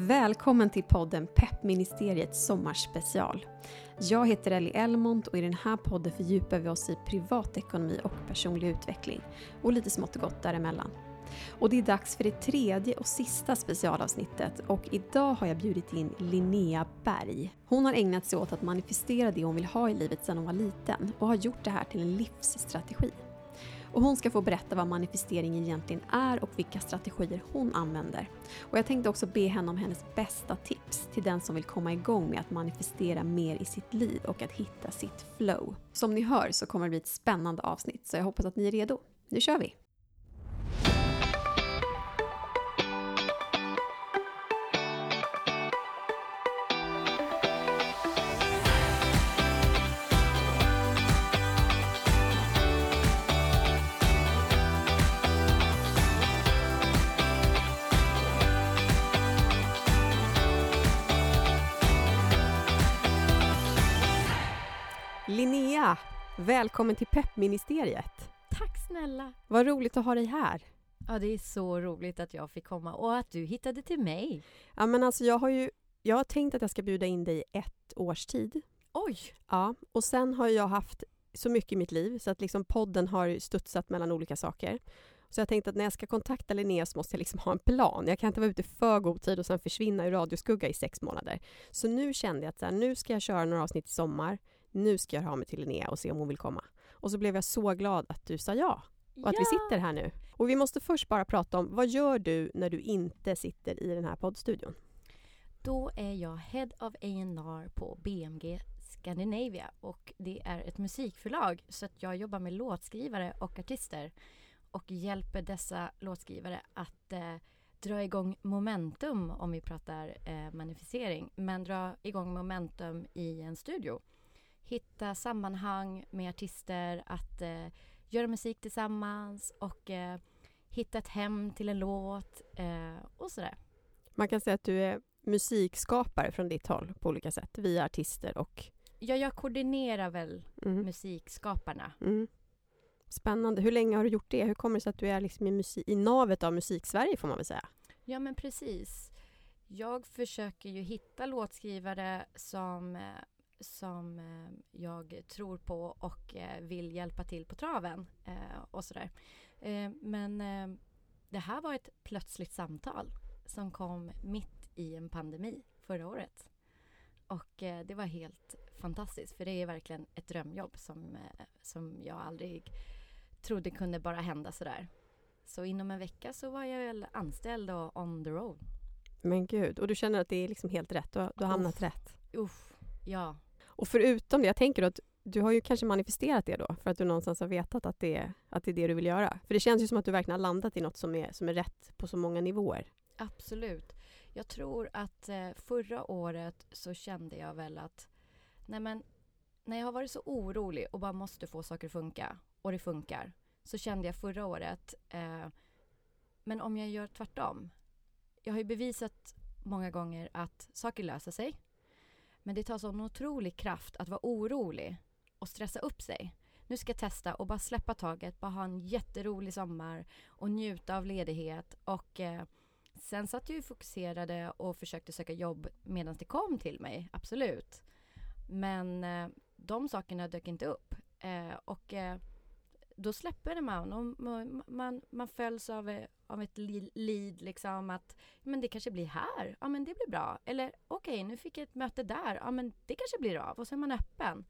Välkommen till podden Peppministeriets sommarspecial. Jag heter Ellie Elmont och i den här podden fördjupar vi oss i privatekonomi och personlig utveckling och lite smått och gott däremellan. Och det är dags för det tredje och sista specialavsnittet och idag har jag bjudit in Linnea Berg. Hon har ägnat sig åt att manifestera det hon vill ha i livet sedan hon var liten och har gjort det här till en livsstrategi. Och hon ska få berätta vad manifestering egentligen är och vilka strategier hon använder. Och jag tänkte också be henne om hennes bästa tips till den som vill komma igång med att manifestera mer i sitt liv och att hitta sitt flow. Som ni hör så kommer det bli ett spännande avsnitt så jag hoppas att ni är redo. Nu kör vi! Välkommen till Peppministeriet. Tack snälla! Vad roligt att ha dig här. Ja, det är så roligt att jag fick komma och att du hittade till mig. Ja, men alltså jag har ju jag har tänkt att jag ska bjuda in dig i ett års tid. Oj! Ja, och sen har jag haft så mycket i mitt liv så att liksom podden har studsat mellan olika saker. Så jag tänkte att när jag ska kontakta Linnea så måste jag liksom ha en plan. Jag kan inte vara ute för god tid och sen försvinna i radioskugga i sex månader. Så nu kände jag att så här, nu ska jag köra några avsnitt i sommar. Nu ska jag höra mig till Linnea och se om hon vill komma. Och så blev jag så glad att du sa ja och att ja. vi sitter här nu. Och vi måste först bara prata om vad gör du när du inte sitter i den här poddstudion? Då är jag Head of A&R på BMG Scandinavia och det är ett musikförlag så att jag jobbar med låtskrivare och artister och hjälper dessa låtskrivare att eh, dra igång momentum om vi pratar eh, manifestering, men dra igång momentum i en studio. Hitta sammanhang med artister, att eh, göra musik tillsammans och eh, hitta ett hem till en låt eh, och sådär. Man kan säga att du är musikskapare från ditt håll på olika sätt, via artister och... Ja, jag koordinerar väl Mm. musikskaparna. Mm. Spännande. Hur länge har du gjort det? Hur kommer det sig att du är liksom i, musik, i navet av musik-Sverige får man väl säga? Ja, men precis. Jag försöker ju hitta låtskrivare som, eh, som eh, jag tror på och eh, vill hjälpa till på traven eh, och sådär. Eh, Men eh, det här var ett plötsligt samtal som kom mitt i en pandemi förra året. Och eh, det var helt fantastiskt för det är verkligen ett drömjobb som, som jag aldrig trodde kunde bara hända sådär. Så inom en vecka så var jag väl anställd och on the road. Men gud, och du känner att det är liksom helt rätt? Du har, du har hamnat Uff. rätt? Uff, ja. Och förutom det, jag tänker att du har ju kanske manifesterat det då, för att du någonstans har vetat att det, är, att det är det du vill göra. För det känns ju som att du verkligen har landat i något som är, som är rätt på så många nivåer. Absolut. Jag tror att eh, förra året så kände jag väl att nej men, när jag har varit så orolig och bara måste få saker att funka och det funkar så kände jag förra året eh, men om jag gör tvärtom. Jag har ju bevisat många gånger att saker löser sig men det tar sån otrolig kraft att vara orolig och stressa upp sig. Nu ska jag testa och bara släppa taget, bara ha en jätterolig sommar och njuta av ledighet och eh, Sen satt jag ju fokuserade och försökte söka jobb medan det kom till mig, absolut. Men eh, de sakerna dök inte upp. Eh, och eh, då släpper man och man, man, man följs av, eh, av ett lead liksom att men det kanske blir här, ja men det blir bra. Eller okej, nu fick jag ett möte där, ja men det kanske blir av och så är man öppen.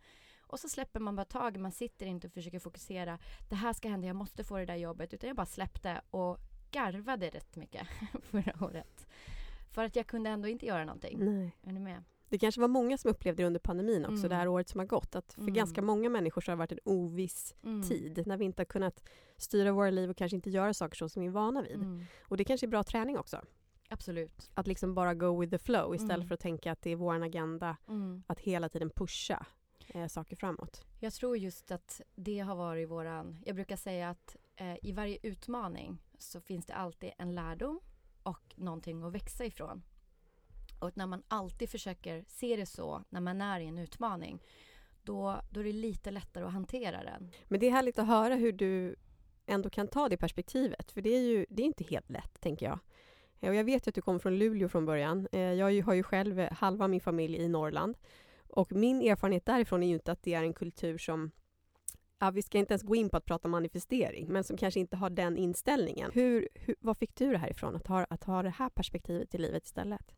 Och så släpper man bara tag, man sitter inte och försöker fokusera. Det här ska hända, jag måste få det där jobbet. Utan jag bara släppte och garvade rätt mycket förra året. För att jag kunde ändå inte göra någonting. Nej. Är ni med? Det kanske var många som upplevde det under pandemin också, Mm. det här året som har gått. Att för Mm. ganska många människor så har det varit en oviss Mm. tid, när vi inte har kunnat styra våra liv och kanske inte göra saker så som vi är vana vid. Mm. Och det kanske är bra träning också. Absolut. Att liksom bara go with the flow istället Mm. för att tänka att det är vår agenda Mm. att hela tiden pusha eh, saker framåt. Jag tror just att det har varit våran... Jag brukar säga att eh, i varje utmaning så finns det alltid en lärdom och någonting att växa ifrån. Och när man alltid försöker se det så när man är i en utmaning då, då är det lite lättare att hantera den. Men det är härligt att höra hur du ändå kan ta det perspektivet, för det är ju det är inte helt lätt, tänker jag. Och jag vet ju att du kommer från Luleå från början. Eh, jag har ju själv eh, halva min familj i Norrland. Och min erfarenhet därifrån är ju inte att det är en kultur som Ja, vi ska inte ens gå in på att prata manifestering, men som kanske inte har den inställningen. Hur, hur, vad fick du det här ifrån, att ha, att ha det här perspektivet i livet istället?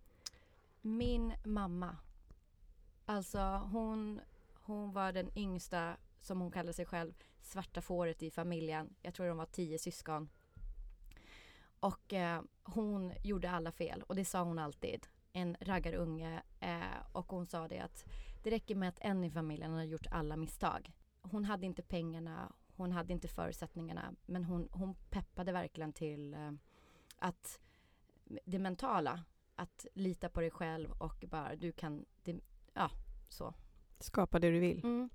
Min mamma. Alltså hon, hon var den yngsta, som hon kallade sig själv, svarta fåret i familjen. Jag tror de var tio syskon. Och eh, hon gjorde alla fel och det sa hon alltid. En raggarunge eh, och hon sa det att det räcker med att en i familjen har gjort alla misstag. Hon hade inte pengarna, hon hade inte förutsättningarna men hon, hon peppade verkligen till eh, att det mentala, att lita på dig själv och bara du kan, det, ja så. Skapa det du vill. Mm.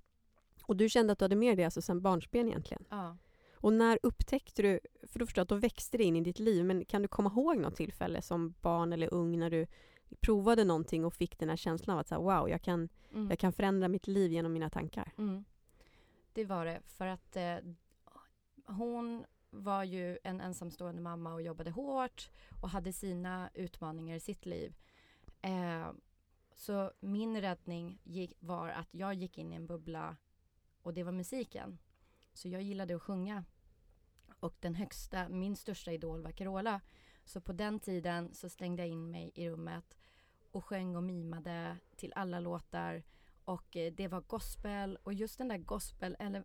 Och du kände att du hade med det alltså sen barnsben egentligen? Ja. Och när upptäckte du, för då förstår jag att då växte det in i ditt liv, men kan du komma ihåg något tillfälle som barn eller ung när du provade någonting och fick den här känslan av att så här, wow, jag kan, Mm. jag kan förändra mitt liv genom mina tankar? Mm. Det var det, för att eh, hon var ju en ensamstående mamma och jobbade hårt och hade sina utmaningar i sitt liv. Eh, så min räddning gick, var att jag gick in i en bubbla och det var musiken. Så jag gillade att sjunga. Och den högsta, min största idol var Carola. Så på den tiden så stängde jag in mig i rummet och sjöng och mimade till alla låtar. Och eh, det var gospel och just den där gospel, eller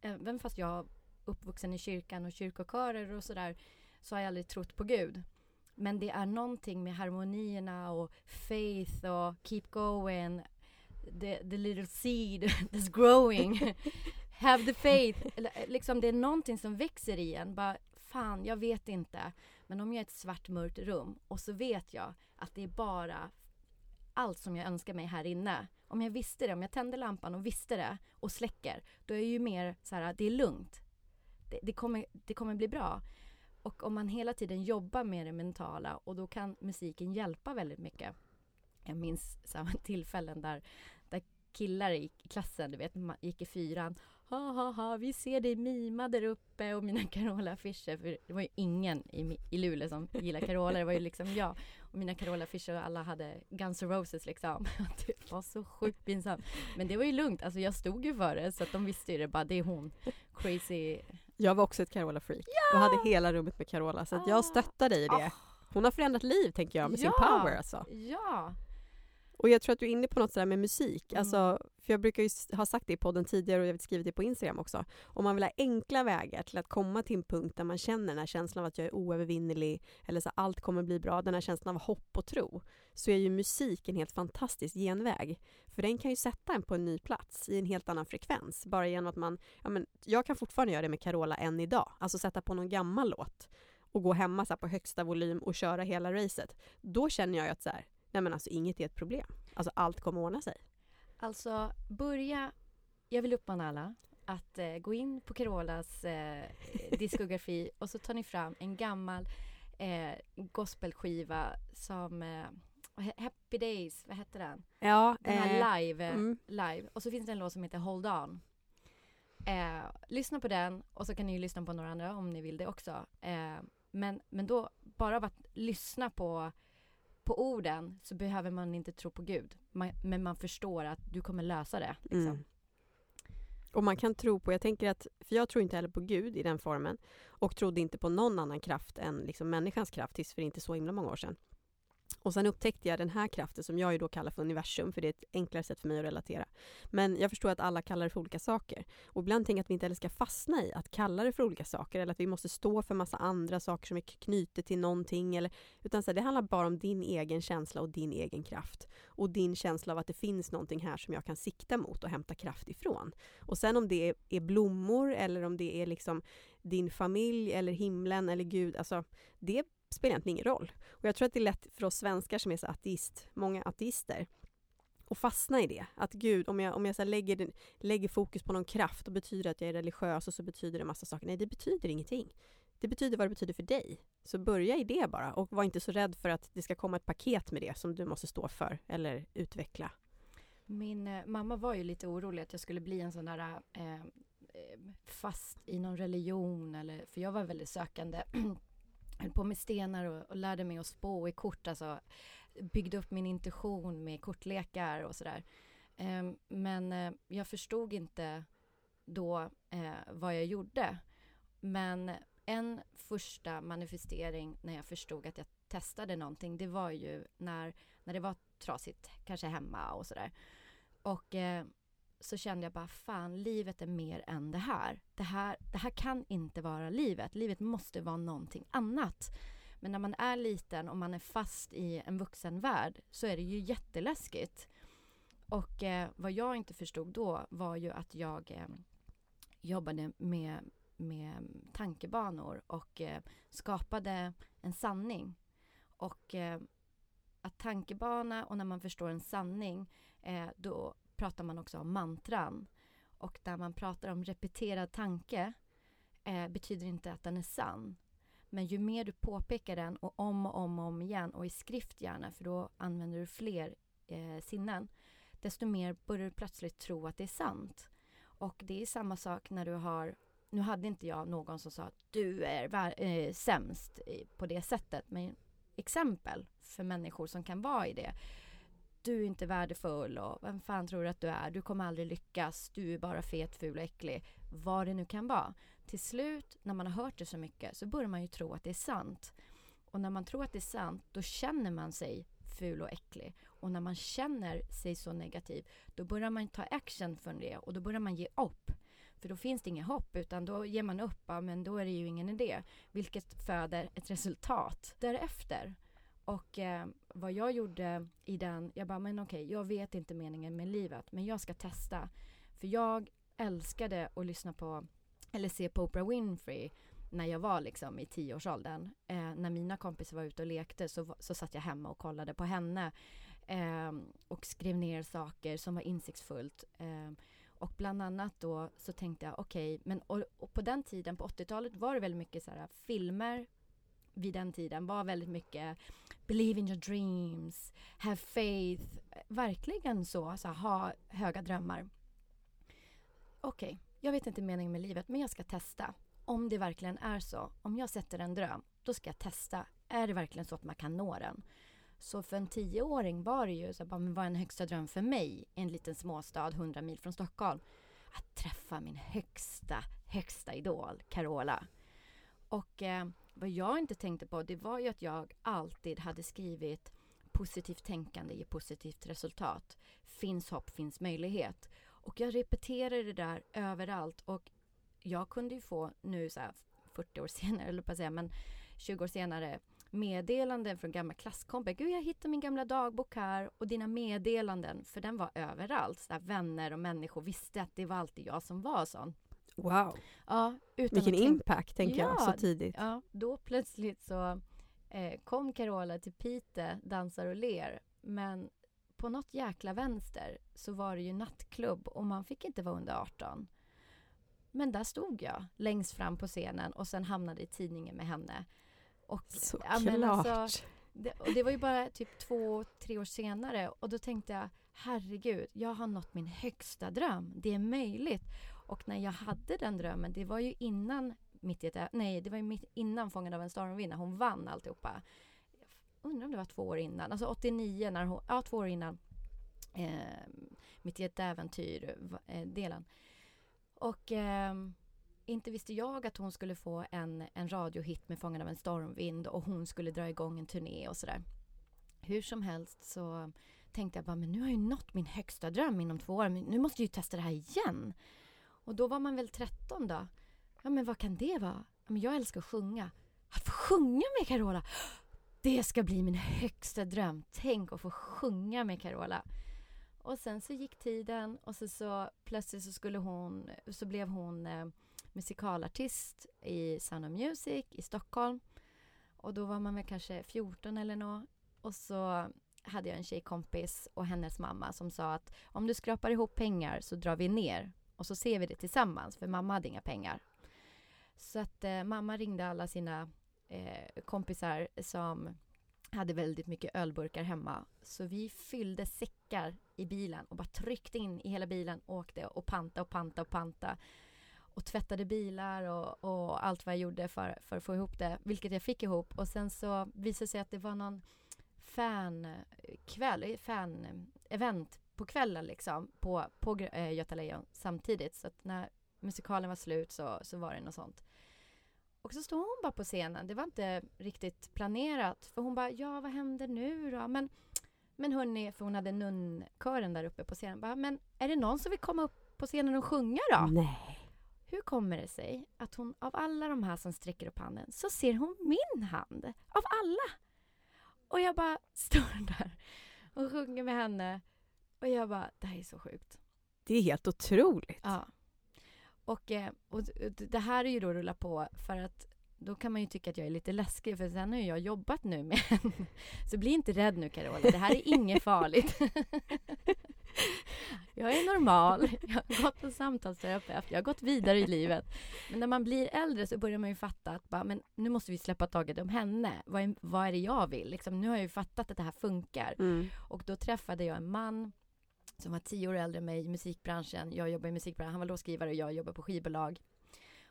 eh, även fast jag uppvuxen i kyrkan och kyrkokörer och sådär så har jag aldrig trott på Gud. Men det är någonting med harmonierna och faith och keep going, the, the little seed that's growing, have the faith. Liksom det är någonting som växer i en. Bara, fan, jag vet inte. Men om jag är i ett svart mörkt rum och så vet jag att det är bara allt som jag önskar mig här inne. Om jag visste det, om jag tänder lampan och visste det och släcker, då är jag ju mer så här, det är lugnt. Det, det, kommer, det kommer bli bra. Och om man hela tiden jobbar med det mentala och då kan musiken hjälpa väldigt mycket. Jag minns samma tillfällen där, där killar i klassen, du vet, man gick i fyran. Ha ha ha, vi ser dig mima där uppe och mina Carola-affischer. För det var ju ingen i, i Luleå som gillade Carola, det var ju liksom jag. Och mina Carola-affischer och alla hade Guns N' Roses liksom. Det var så sjukt pinsamt. Men det var ju lugnt, alltså jag stod ju för det så att de visste ju det bara, det är hon. Crazy. Jag var också ett Carola-freak och hade hela rummet med Carola, så jag Ah. stöttar dig i det. Hon har förändrat liv, tänker jag, med sin Ja. power alltså. Ja! Och jag tror att du är inne på något sådär med musik. Mm. Alltså, för jag brukar ju ha sagt det i podden tidigare och jag har skrivit det på Instagram också. Om man vill ha enkla vägar till att komma till en punkt där man känner den här känslan av att jag är oövervinnerlig eller så allt kommer bli bra, den här känslan av hopp och tro, så är ju musik en helt fantastisk genväg. För den kan ju sätta en på en ny plats i en helt annan frekvens. Bara genom att man, ja men jag kan fortfarande göra det med Carola än idag. Alltså sätta på någon gammal låt och gå hemma så på högsta volym och köra hela racet. Då känner jag att så här, nej men alltså inget är ett problem. Alltså allt kommer ordna sig. Alltså börja, jag vill uppmana alla att eh, gå in på Carolas eh, diskografi och så tar ni fram en gammal eh, gospelskiva som eh, Happy Days, vad hette den? Ja, Den här live, eh, mm. live. Och så finns det en låt som heter Hold On. Eh, lyssna på den och så kan ni ju lyssna på några andra om ni vill det också. Eh, men, men då, bara av att lyssna på, på orden så behöver man inte tro på Gud. Man, men man förstår att du kommer lösa det. Liksom. Mm. Och man kan tro på, jag tänker att, för jag tror inte heller på Gud i den formen och trodde inte på någon annan kraft än liksom människans kraft tills för inte så himla många år sedan. Och sen upptäckte jag den här kraften som jag ju då kallar för universum, för det är ett enklare sätt för mig att relatera. Men jag förstår att alla kallar det för olika saker. Och ibland tänker jag att vi inte heller ska fastna i att kalla det för olika saker, eller att vi måste stå för massa andra saker som är knutet till någonting. Eller, utan så här, det handlar bara om din egen känsla och din egen kraft. Och din känsla av att det finns någonting här som jag kan sikta mot och hämta kraft ifrån. Och sen om det är, blommor eller om det är liksom din familj eller himlen eller Gud, alltså det spelar egentligen ingen roll. Och jag tror att det är lätt för oss svenskar som är så ateist, många ateister, att fastna i det. Att Gud, om jag, om jag så lägger, den- lägger fokus på någon kraft, då betyder det att jag är religiös och så betyder det massa saker. Nej, det betyder ingenting. Det betyder vad det betyder för dig. Så börja i det bara och var inte så rädd för att det ska komma ett paket med det som du måste stå för eller utveckla. Min eh, mamma var ju lite orolig att jag skulle bli en sån där eh, eh fast i någon religion eller, för jag var väldigt sökande höll på med stenar och, och lärde mig att spå i kort, alltså byggde upp min intuition med kortlekar och sådär. Eh, men eh, jag förstod inte då eh, vad jag gjorde. Men en första manifestering när jag förstod att jag testade någonting, det var ju när, när det var trasigt, kanske hemma och sådär. Och eh, så kände jag bara, fan, livet är mer än det här. Det här, det här kan inte vara livet. Livet måste vara någonting annat. Men när man är liten och man är fast i en vuxenvärld så är det ju jätteläskigt. Och eh, vad jag inte förstod då var ju att jag eh, jobbade med, med tankebanor och eh, skapade en sanning. Och eh, att tankebana och när man förstår en sanning, eh, då pratar man också om mantran. Och där man pratar om repeterad tanke eh, betyder inte att den är sann. Men ju mer du påpekar den och om och om och om igen och i skrift gärna, för då använder du fler eh, sinnen, desto mer börjar du plötsligt tro att det är sant. Och det är samma sak när du har nu hade inte jag någon som sa att du är eh, sämst på det sättet, men exempel för människor som kan vara i det. Du är inte värdefull och vem fan tror du att du är? Du kommer aldrig lyckas. Du är bara fet, ful och äcklig. Vad det nu kan vara. Till slut, när man har hört det så mycket, så börjar man ju tro att det är sant. Och när man tror att det är sant, då känner man sig ful och äcklig. Och när man känner sig så negativ, då börjar man ta action från det och då börjar man ge upp. För då finns det inget hopp, utan då ger man upp, ja, men då är det ju ingen idé. Vilket föder ett resultat därefter. Och eh, vad jag gjorde i den, jag bara, men okej, jag vet inte meningen med livet, men jag ska testa. För jag älskade att lyssna på, eller se på Oprah Winfrey när jag var liksom i tioårsåldern. Eh, när mina kompisar var ute och lekte så, så satt jag hemma och kollade på henne. Eh, och skrev ner saker som var insiktsfullt. Eh, och bland annat då så tänkte jag okej, okay, men och, och, på den tiden, på 80-talet var det väldigt mycket så här filmer vid den tiden var väldigt mycket believe in your dreams, have faith, verkligen så, så ha höga drömmar. Okej, okay, jag vet inte meningen med livet, men jag ska testa. Om det verkligen är så, om jag sätter en dröm, då ska jag testa. Är det verkligen så att man kan nå den? Så för en tioåring var det ju så bara, men vad är en högsta dröm för mig i en liten småstad 100 mil från Stockholm? Att träffa min högsta, högsta idol, Carola. Och eh, vad jag inte tänkte på, det var ju att jag alltid hade skrivit positivt tänkande ger positivt resultat. Finns hopp, finns möjlighet. Och jag repeterade det där överallt och jag kunde ju få nu så 40 år senare, eller på att säga, men 20 år senare meddelanden från gamla klasskompisar. Gud, jag hittade min gamla dagbok här och dina meddelanden, för den var överallt. Så vänner och människor visste att det var alltid jag som var sån. Wow! Ja, utan Vilken impact, tänker ja, jag, så tidigt. Ja, då plötsligt så eh, kom Carola till Pite, dansar och ler. Men på något jäkla vänster så var det ju nattklubb och man fick inte vara under 18. Men där stod jag längst fram på scenen och sen hamnade i tidningen med henne. Och, Såklart! Ja, alltså, det, och det var ju bara typ två, tre år senare och då tänkte jag herregud, jag har nått min högsta dröm. Det är möjligt. Och när jag hade den drömmen, det var ju innan mitt i ett, nej, det var ju mitt innan Fångad av en stormvind, när hon vann alltihopa. Jag undrar om det var två år innan, alltså 89 när hon, ja två år innan. Eh, mitt i ett äventyr, eh, delen. Och eh, inte visste jag att hon skulle få en, en radiohit med Fångad av en stormvind och hon skulle dra igång en turné och sådär. Hur som helst så tänkte jag bara, men nu har jag ju nått min högsta dröm inom två år, men nu måste jag ju testa det här igen. Och då var man väl 13 då. Ja, men vad kan det vara? Ja, men jag älskar att sjunga. Att få sjunga med Carola! Det ska bli min högsta dröm. Tänk att få sjunga med Carola. Och sen så gick tiden och så, så plötsligt så skulle hon, så blev hon eh, musikalartist i Sound of Music i Stockholm. Och då var man väl kanske 14 eller nå. Och så hade jag en tjejkompis och hennes mamma som sa att om du skrapar ihop pengar så drar vi ner och så ser vi det tillsammans, för mamma hade inga pengar. Så att eh, mamma ringde alla sina eh, kompisar som hade väldigt mycket ölburkar hemma. Så vi fyllde säckar i bilen och bara tryckte in i hela bilen, och åkte och panta och panta och panta. och tvättade bilar och, och, allt vad jag gjorde för, för att få ihop det, vilket jag fick ihop. Och sen så visade det sig att det var någon fankväll, fan-event på kvällen liksom på, på äh, Göta Lejon samtidigt. Så att när musikalen var slut så, så var det något sånt. Och så stod hon bara på scenen. Det var inte riktigt planerat. För hon bara, ja vad händer nu då? Men, men hörni, för hon hade nunnkören där uppe på scenen. Bara, men är det någon som vill komma upp på scenen och sjunga då? Nej. Hur kommer det sig att hon av alla de här som sträcker upp handen så ser hon min hand? Av alla! Och jag bara står där och sjunger med henne. Och jag bara, det här är så sjukt. Det är helt otroligt. Ja. Och, eh, och det här är ju då rulla på för att då kan man ju tycka att jag är lite läskig för sen har jag jobbat nu med henne. Så bli inte rädd nu Carola, det här är inget farligt. Jag är normal, jag har gått på samtalsterapeut, jag har gått vidare i livet. Men när man blir äldre så börjar man ju fatta att bara, men nu måste vi släppa taget om henne. Vad är, vad är det jag vill? Liksom, nu har jag ju fattat att det här funkar. Mm. Och då träffade jag en man som var tio år äldre än mig i musikbranschen. Jag jobbar i musikbranschen, han var låtskrivare och jag jobbar på skivbolag.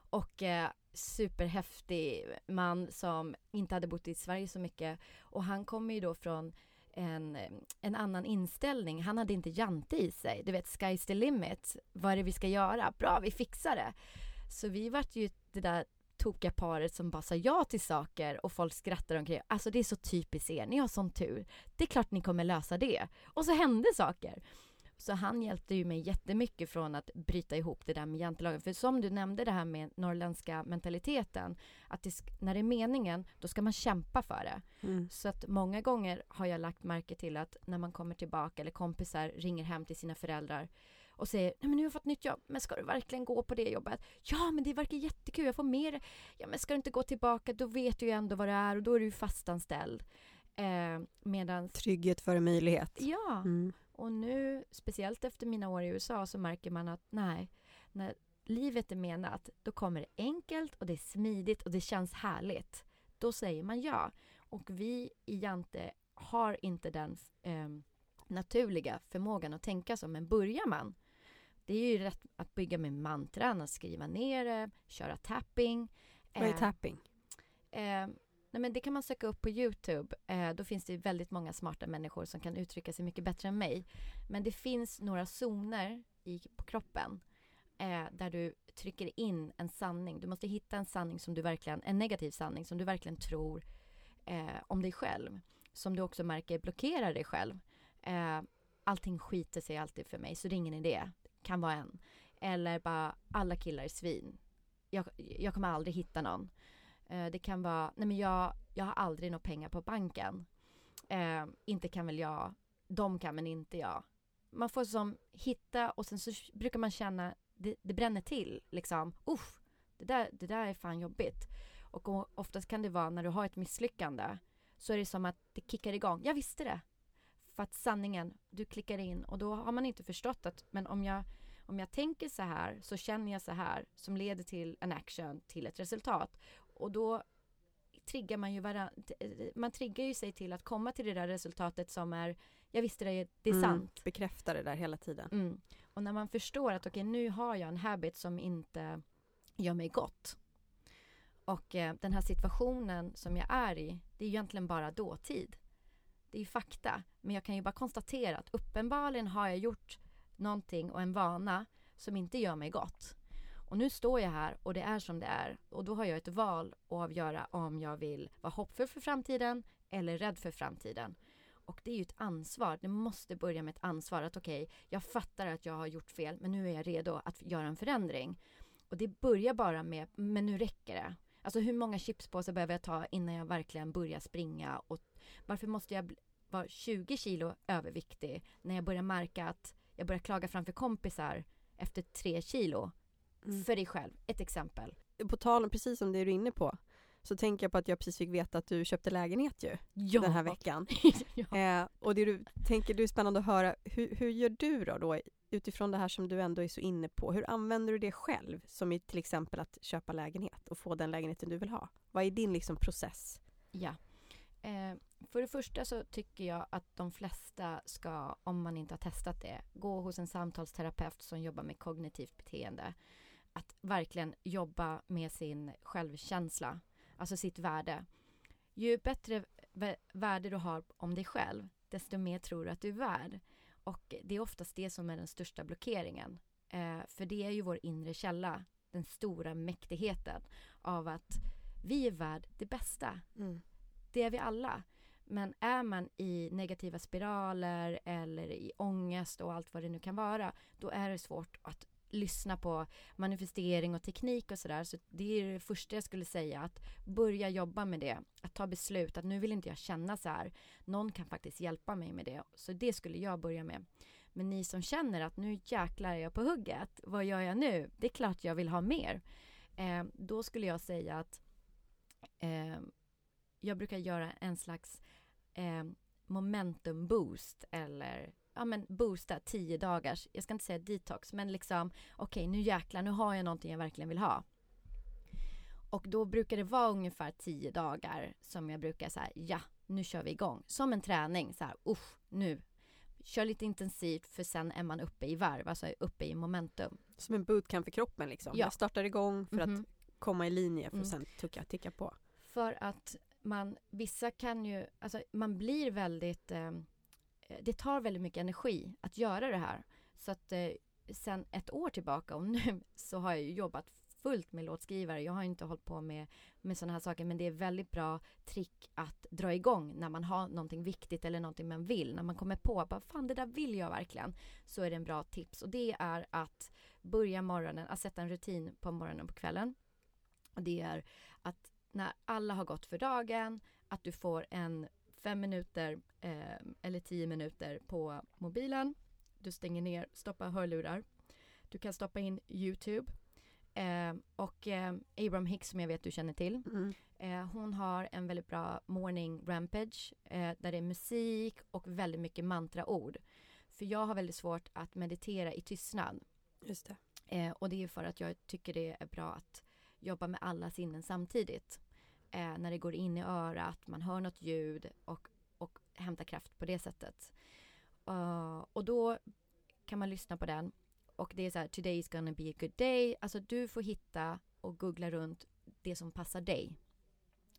Och eh, superhäftig man som inte hade bott i Sverige så mycket. Och han kommer ju då från en, en annan inställning. Han hade inte Jante i sig. Du vet, sky's the limit. Vad är det vi ska göra? Bra, vi fixar det. Så vi vart ju det där tokiga paret som bara sa ja till saker och folk skrattar omkring. Alltså det är så typiskt er, ni har sån tur. Det är klart ni kommer lösa det. Och så hände saker. Så han hjälpte ju mig jättemycket från att bryta ihop det där med jantelagen. För som du nämnde det här med norrländska mentaliteten, att det, när det är meningen, då ska man kämpa för det. Mm. Så att många gånger har jag lagt märke till att när man kommer tillbaka eller kompisar ringer hem till sina föräldrar och säger nej men nu har jag fått nytt jobb, men ska du verkligen gå på det jobbet? Ja men det verkar jättekul, jag får mer. Ja men ska du inte gå tillbaka, då vet du ju ändå vad det är och då är du fastanställd. Eh, medans... Trygghet före möjlighet. Ja. Mm. Och nu, speciellt efter mina år i USA, så märker man att nej, när livet är menat, då kommer det enkelt och det är smidigt och det känns härligt. Då säger man ja. Och vi i Jante har inte den eh, naturliga förmågan att tänka så, men börjar man det är ju rätt att bygga med mantran, att skriva ner det, köra tapping. Vad är eh, tapping? Eh, Nej, men det kan man söka upp på Youtube. Eh, då finns det väldigt många smarta människor som kan uttrycka sig mycket bättre än mig. Men det finns några zoner i, på kroppen eh, där du trycker in en sanning. Du måste hitta en sanning som du verkligen, en negativ sanning som du verkligen tror eh, om dig själv. Som du också märker blockerar dig själv. Eh, allting skiter sig alltid för mig så det är ingen idé. Kan vara en. Eller bara alla killar är svin. Jag, jag kommer aldrig hitta någon. Eh, det kan vara, nej men jag, jag har aldrig några pengar på banken. Eh, inte kan väl jag, de kan men inte jag. Man får som hitta och sen så brukar man känna, det, det bränner till liksom. Usch, det där, det där är fan jobbigt. Och oftast kan det vara när du har ett misslyckande så är det som att det kickar igång. Jag visste det. För att sanningen, du klickar in och då har man inte förstått att men om jag, om jag tänker så här så känner jag så här som leder till en action, till ett resultat. Och då triggar man ju varandra, man triggar ju sig till att komma till det där resultatet som är, jag visste det, det är mm, sant. Bekräfta det där hela tiden. Mm. Och när man förstår att okej, okay, nu har jag en habit som inte gör mig gott. Och eh, den här situationen som jag är i, det är egentligen bara dåtid. Det är ju fakta. Men jag kan ju bara konstatera att uppenbarligen har jag gjort någonting och en vana som inte gör mig gott. Och nu står jag här och det är som det är. Och då har jag ett val att avgöra om jag vill vara hoppfull för framtiden eller rädd för framtiden. Och det är ju ett ansvar. Det måste börja med ett ansvar. Att okej, okay, jag fattar att jag har gjort fel men nu är jag redo att göra en förändring. Och det börjar bara med, men nu räcker det. Alltså hur många chipspåsar behöver jag ta innan jag verkligen börjar springa? Och varför måste jag vara 20 kilo överviktig när jag börjar märka att jag börjar klaga framför kompisar efter 3 kilo? Mm. för dig själv. Ett exempel. På tal om precis som det du är inne på så tänker jag på att jag precis fick veta att du köpte lägenhet ju ja. den här veckan. ja. eh, och det du tänker, det är spännande att höra, hur, hur gör du då, då utifrån det här som du ändå är så inne på, hur använder du det själv? Som i till exempel att köpa lägenhet och få den lägenheten du vill ha. Vad är din liksom process? Ja. Eh, för det första så tycker jag att de flesta ska, om man inte har testat det, gå hos en samtalsterapeut som jobbar med kognitivt beteende att verkligen jobba med sin självkänsla, alltså sitt värde. Ju bättre värde du har om dig själv, desto mer tror du att du är värd. Och det är oftast det som är den största blockeringen. Eh, för det är ju vår inre källa, den stora mäktigheten av att vi är värd det bästa. Mm. Det är vi alla. Men är man i negativa spiraler eller i ångest och allt vad det nu kan vara, då är det svårt att lyssna på manifestering och teknik och sådär. Så det är det första jag skulle säga, att börja jobba med det. Att ta beslut, att nu vill inte jag känna så här. Någon kan faktiskt hjälpa mig med det. Så det skulle jag börja med. Men ni som känner att nu jäklar är jag på hugget, vad gör jag nu? Det är klart jag vill ha mer. Eh, då skulle jag säga att eh, jag brukar göra en slags eh, momentum boost eller ja men boosta tio dagars, jag ska inte säga detox, men liksom okej okay, nu jäklar, nu har jag någonting jag verkligen vill ha. Och då brukar det vara ungefär tio dagar som jag brukar säga ja, nu kör vi igång. Som en träning, så här, usch, nu. Kör lite intensivt för sen är man uppe i varv, alltså uppe i momentum. Som en bootcamp för kroppen liksom? Ja. Jag startar igång för mm -hmm. att mhm. komma i linje för mm. sen ticka, ticka på. För att man, vissa kan ju, alltså man blir väldigt eh, Eh, det tar väldigt mycket energi att göra det här. Så att eh, sen ett år tillbaka och nu så har jag jobbat fullt med låtskrivare. Jag har inte hållit på med, med sådana här saker men det är väldigt bra trick att dra igång när man har någonting viktigt eller någonting man vill. När man kommer på bara fan det där vill jag verkligen. Så är det en bra tips och det är att börja morgonen, att sätta en rutin på morgonen och på kvällen. Och det är att när alla har gått för dagen, att du får en fem minuter eh, eller tio minuter på mobilen. Du stänger ner, stoppar hörlurar. Du kan stoppa in Youtube. Eh, och eh, Abraham Hicks som jag vet du känner till. Mm. Eh, hon har en väldigt bra morning rampage eh, där det är musik och väldigt mycket mantraord. För jag har väldigt svårt att meditera i tystnad. Just det. Eh, och det är för att jag tycker det är bra att jobba med alla sinnen samtidigt eh, när det går in i örat, man hör något ljud och, och hämtar kraft på det sättet. Uh, och då kan man lyssna på den och det är så här, today is gonna be a good day. Alltså du får hitta och googla runt det som passar dig.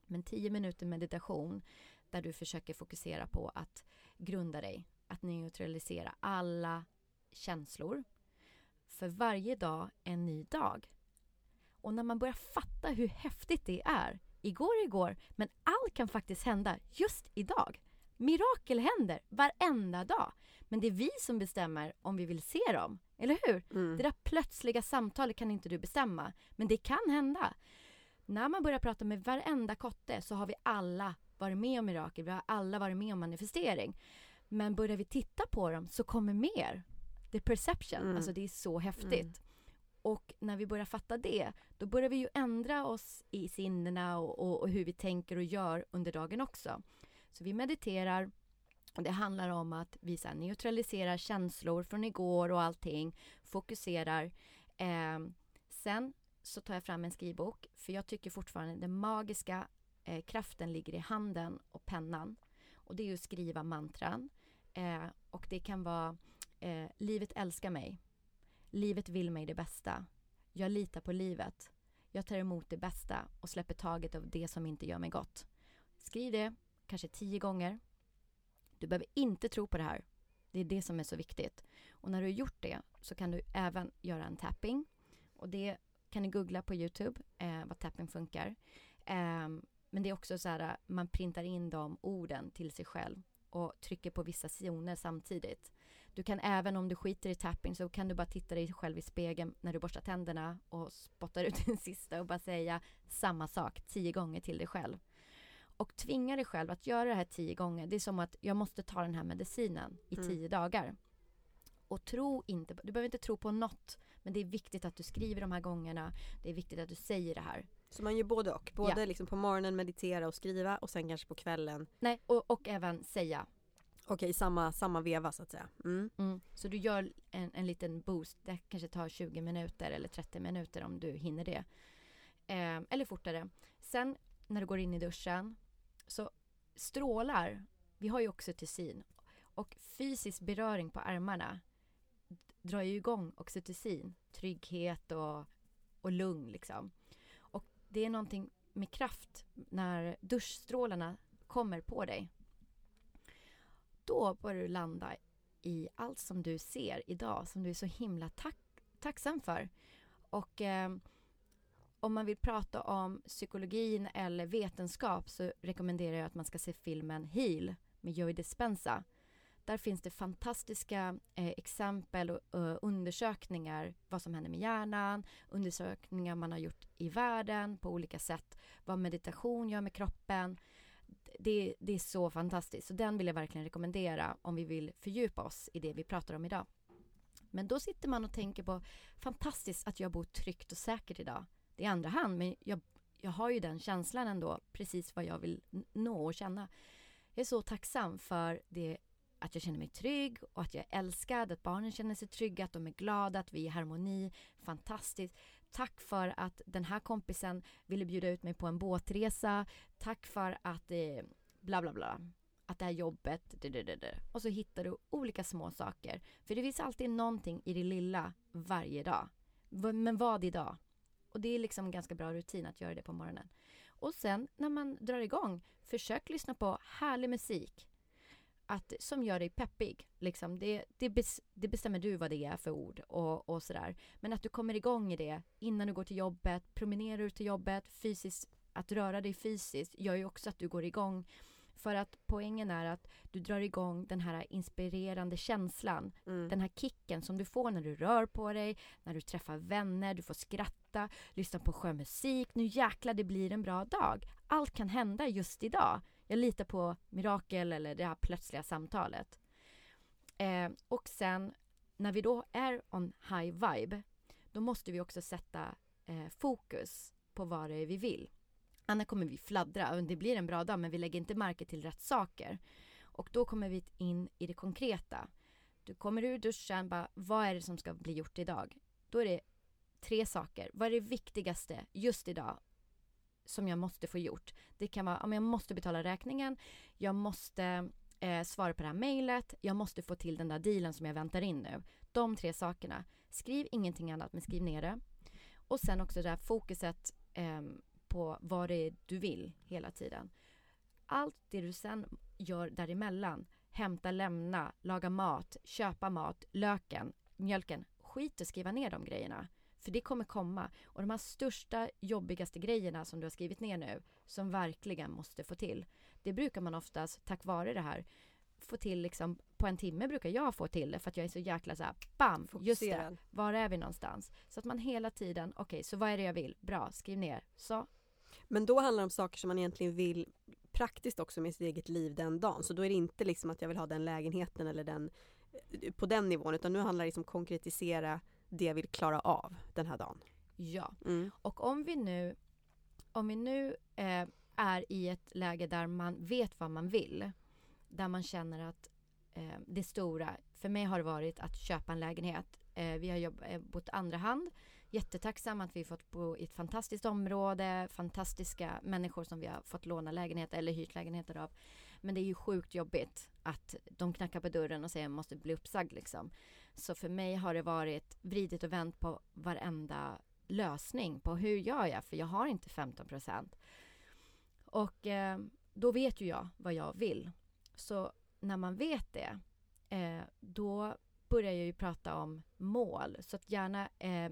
Men tio minuter meditation där du försöker fokusera på att grunda dig, att neutralisera alla känslor. För varje dag en ny dag. Och när man börjar fatta hur häftigt det är igår igår, men allt kan faktiskt hända just idag. Mirakel händer varenda dag. Men det är vi som bestämmer om vi vill se dem, eller hur? Mm. Det där plötsliga samtalet kan inte du bestämma, men det kan hända. När man börjar prata med varenda kotte så har vi alla varit med om mirakel, vi har alla varit med om manifestering. Men börjar vi titta på dem så kommer mer. Är perception, mm. alltså det är så häftigt. Mm. Och när vi börjar fatta det, då börjar vi ju ändra oss i sinnena och, och, och, hur vi tänker och gör under dagen också. Så vi mediterar och det handlar om att vi så neutraliserar känslor från igår och allting, fokuserar. Eh, sen så tar jag fram en skrivbok, för jag tycker fortfarande den magiska eh, kraften ligger i handen och pennan. Och det är att skriva mantran. Eh, och det kan vara eh, Livet älskar mig Livet vill mig det bästa. Jag litar på livet. Jag tar emot det bästa och släpper taget av det som inte gör mig gott. Skriv det, kanske tio gånger. Du behöver inte tro på det här. Det är det som är så viktigt. Och när du har gjort det så kan du även göra en tapping. Och det kan ni googla på Youtube, eh, vad tapping funkar. Eh, men det är också så här, man printar in de orden till sig själv och trycker på vissa zoner samtidigt. Du kan även om du skiter i tapping så kan du bara titta dig själv i spegeln när du borstar tänderna och spottar ut din sista och bara säga samma sak tio gånger till dig själv. Och tvinga dig själv att göra det här tio gånger. Det är som att jag måste ta den här medicinen i mm. tio dagar. Och tro inte, du behöver inte tro på något. Men det är viktigt att du skriver de här gångerna. Det är viktigt att du säger det här. Så man gör både och? Både ja. liksom på morgonen meditera och skriva och sen kanske på kvällen? Nej, och, och även säga. Okej, samma, samma veva så att säga. Mm. Mm. Så du gör en, en liten boost. Det kanske tar 20 minuter eller 30 minuter om du hinner det. Eh, eller fortare. Sen när du går in i duschen så strålar, vi har ju oxytocin och fysisk beröring på armarna drar ju igång oxytocin, trygghet och och lugn liksom. Och det är någonting med kraft när duschstrålarna kommer på dig. Då börjar du landa i allt som du ser idag som du är så himla tack, tacksam för. Och eh, om man vill prata om psykologin eller vetenskap så rekommenderar jag att man ska se filmen Heal med Joey Dispenza. Där finns det fantastiska eh, exempel och uh, undersökningar vad som händer med hjärnan, undersökningar man har gjort i världen på olika sätt, vad meditation gör med kroppen. Det, det är så fantastiskt, så den vill jag verkligen rekommendera om vi vill fördjupa oss i det vi pratar om idag. Men då sitter man och tänker på fantastiskt att jag bor tryggt och säkert idag. Det är andra hand, men jag, jag har ju den känslan ändå, precis vad jag vill nå och känna. Jag är så tacksam för det att jag känner mig trygg och att jag är älskad, att barnen känner sig trygga, att de är glada, att vi är i harmoni. Fantastiskt. Tack för att den här kompisen ville bjuda ut mig på en båtresa. Tack för att eh, bla bla bla. Att det här jobbet, det, det, det, och så hittar du olika små saker. För det finns alltid någonting i det lilla varje dag. Men vad idag? Och det är liksom en ganska bra rutin att göra det på morgonen. Och sen när man drar igång, försök lyssna på härlig musik att, som gör dig peppig. Liksom. Det, det, bes, det, bestämmer du vad det är för ord och, och sådär. Men att du kommer igång i det innan du går till jobbet, promenerar du till jobbet, fysiskt, att röra dig fysiskt gör ju också att du går igång. För att poängen är att du drar igång den här inspirerande känslan. Mm. Den här kicken som du får när du rör på dig, när du träffar vänner, du får skratta, lyssna på skön musik. Nu jäklar det blir en bra dag. Allt kan hända just idag. Jag litar på mirakel eller det här plötsliga samtalet. Eh, och sen när vi då är on high vibe, då måste vi också sätta eh, fokus på vad det är vi vill. Annars kommer vi fladdra. Det blir en bra dag men vi lägger inte märke till rätt saker. Och då kommer vi in i det konkreta. Du kommer ur duschen, bara, vad är det som ska bli gjort idag? Då är det tre saker. Vad är det viktigaste just idag? Som jag måste få gjort. Det kan vara, om jag måste betala räkningen, jag måste eh, svara på det här mejlet, jag måste få till den där dealen som jag väntar in nu. De tre sakerna. Skriv ingenting annat, men skriv ner det. Och sen också det här fokuset eh, på vad det är du vill hela tiden. Allt det du sen gör däremellan, hämta, lämna, laga mat, köpa mat, löken, mjölken. Skit att skriva ner de grejerna. För det kommer komma. Och de här största, jobbigaste grejerna som du har skrivit ner nu, som verkligen måste få till. Det brukar man oftast, tack vare det här, få till liksom, på en timme brukar jag få till det för att jag är så jäkla så här, bam, just det, var är vi någonstans? Så att man hela tiden, okej, okay, så vad är det jag vill? Bra, skriv ner. Så. Men då handlar det om saker som man egentligen vill praktiskt också med sitt eget liv den dagen. Så då är det inte liksom att jag vill ha den lägenheten eller den på den nivån utan nu handlar det liksom om konkretisera det jag vill klara av den här dagen. Ja, mm. och om vi nu, om vi nu eh, är i ett läge där man vet vad man vill, där man känner att eh, det stora, för mig har det varit att köpa en lägenhet. Eh, vi har jobb, eh, bott andra hand, jättetacksam att vi fått bo i ett fantastiskt område, fantastiska människor som vi har fått låna lägenheter eller hyrt lägenheter av. Men det är ju sjukt jobbigt att de knackar på dörren och säger måste bli uppsagd liksom. Så för mig har det varit vridit och vänt på varenda lösning på hur gör jag? För jag har inte 15 procent. Och eh, då vet ju jag vad jag vill. Så när man vet det, eh, då börjar jag ju prata om mål. Så att gärna... Eh,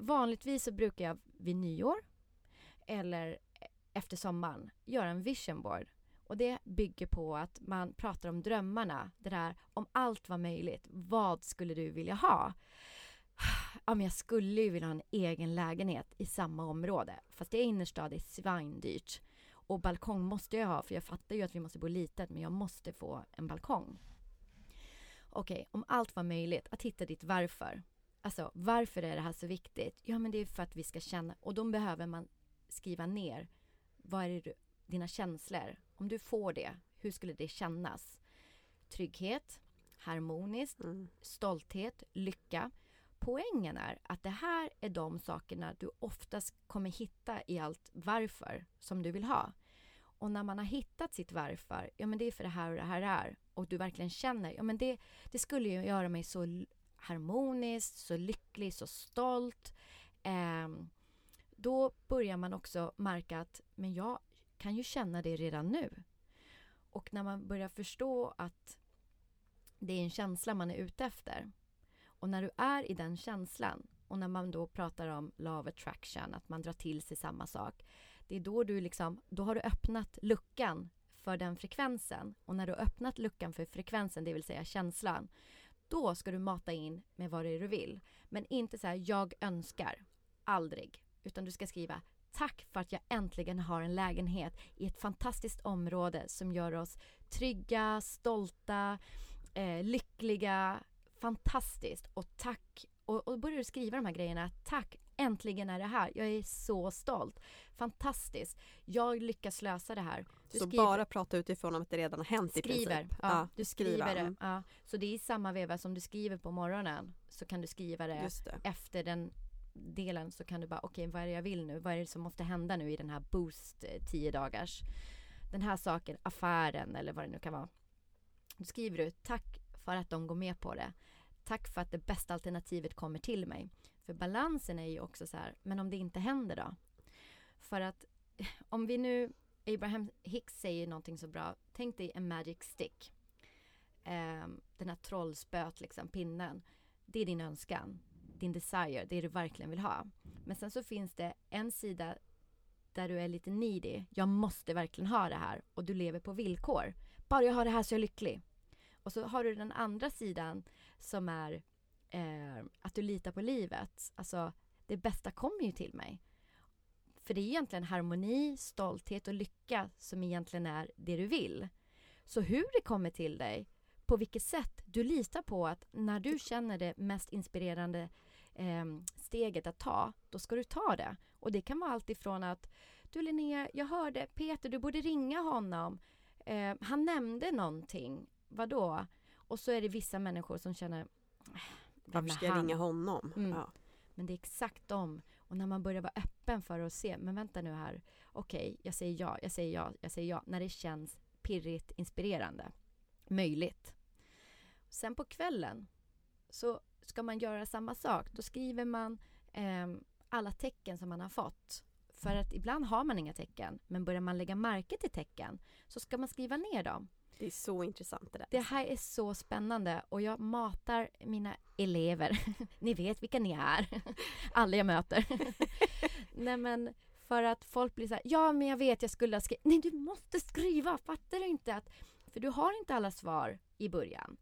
vanligtvis så brukar jag vid nyår eller e-, efter sommaren göra en vision board och det bygger på att man pratar om drömmarna. Det där om allt var möjligt. Vad skulle du vilja ha? Ja, men jag skulle ju vilja ha en egen lägenhet i samma område. Fast det är innerstad, det är svindyrt. Och balkong måste jag ha, för jag fattar ju att vi måste bo litet, men jag måste få en balkong. Okej, okay, om allt var möjligt, att hitta ditt varför. Alltså, varför är det här så viktigt? Ja, men det är för att vi ska känna, och då behöver man skriva ner. Vad är det dina känslor? Om du får det, hur skulle det kännas? Trygghet, harmoniskt, mm. stolthet, lycka. Poängen är att det här är de sakerna du oftast kommer hitta i allt varför som du vill ha. Och när man har hittat sitt varför, ja men det är för det här och det här är och du verkligen känner, ja men det, det skulle ju göra mig så harmonisk, så lycklig, så stolt. Eh, då börjar man också märka att men jag kan ju känna det redan nu. Och när man börjar förstå att det är en känsla man är ute efter. Och när du är i den känslan och när man då pratar om law of attraction, att man drar till sig samma sak. Det är då du liksom, då har du öppnat luckan för den frekvensen. Och när du har öppnat luckan för frekvensen, det vill säga känslan, då ska du mata in med vad det är du vill. Men inte så här, jag önskar. Aldrig. Utan du ska skriva Tack för att jag äntligen har en lägenhet i ett fantastiskt område som gör oss trygga, stolta, eh, lyckliga. Fantastiskt. Och tack. Och, och börjar du skriva de här grejerna. Tack, äntligen är det här. Jag är så stolt. Fantastiskt. Jag lyckas lösa det här. Du så skriver, bara prata utifrån att det redan har hänt skriver, i princip? Ja, ja du skriver det. Mm. Ja. Så det är i samma veva som du skriver på morgonen så kan du skriva det, det. efter den delen så kan du bara okej okay, vad är det jag vill nu? Vad är det som måste hända nu i den här boost eh, 10 dagars? Den här saken, affären eller vad det nu kan vara. Då skriver du tack för att de går med på det. Tack för att det bästa alternativet kommer till mig. För balansen är ju också så här, men om det inte händer då? För att om vi nu, Abraham Hicks säger någonting så bra, tänk dig en magic stick. Ehm, den här trollspöt, liksom, pinnen. Det är din önskan, din desire, det du verkligen vill ha. Men sen så finns det en sida där du är lite needy. Jag måste verkligen ha det här och du lever på villkor. Bara jag har det här så är jag lycklig. Och så har du den andra sidan som är eh, att du litar på livet. Alltså, det bästa kommer ju till mig. För det är egentligen harmoni, stolthet och lycka som egentligen är det du vill. Så hur det kommer till dig, på vilket sätt du litar på att när du känner det mest inspirerande eh, steget att ta, då ska du ta det. Och det kan vara allt ifrån att du Linnea, jag hörde Peter, du borde ringa honom. Eh, han nämnde någonting. Vadå? Och så är det vissa människor som känner varför ska jag ringa honom? Mm. Ja. Men det är exakt dem. Och när man börjar vara öppen för att se, men vänta nu här. Okej, okay, jag säger ja, jag säger ja, jag säger ja. När det känns pirrigt, inspirerande. Möjligt. Sen på kvällen så ska man göra samma sak. Då skriver man eh, alla tecken som man har fått. För att ibland har man inga tecken, men börjar man lägga märke till tecken så ska man skriva ner dem. Det är så intressant det där. Det här är så spännande och jag matar mina elever. ni vet vilka ni är. Alla jag möter. Nej men för att folk blir så här, ja men jag vet jag skulle ha skrivit. Nej du måste skriva, fattar du inte att för du har inte alla svar i början.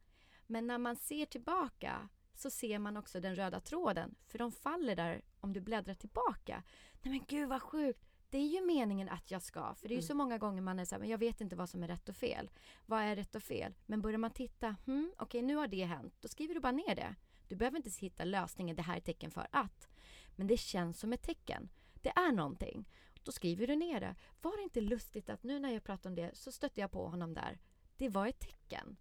Men när man ser tillbaka så ser man också den röda tråden. För de faller där om du bläddrar tillbaka. Nej men gud vad sjukt det är ju meningen att jag ska. För det är ju mm. så många gånger man är så här, men jag vet inte vad som är rätt och fel. Vad är rätt och fel? Men börjar man titta, hmm, okej okay, nu har det hänt. Då skriver du bara ner det. Du behöver inte hitta lösningen, det här är tecken för att. Men det känns som ett tecken. Det är någonting. Då skriver du ner det. Var det inte lustigt att nu när jag pratar om det så stötte jag på honom där. Det var ett tecken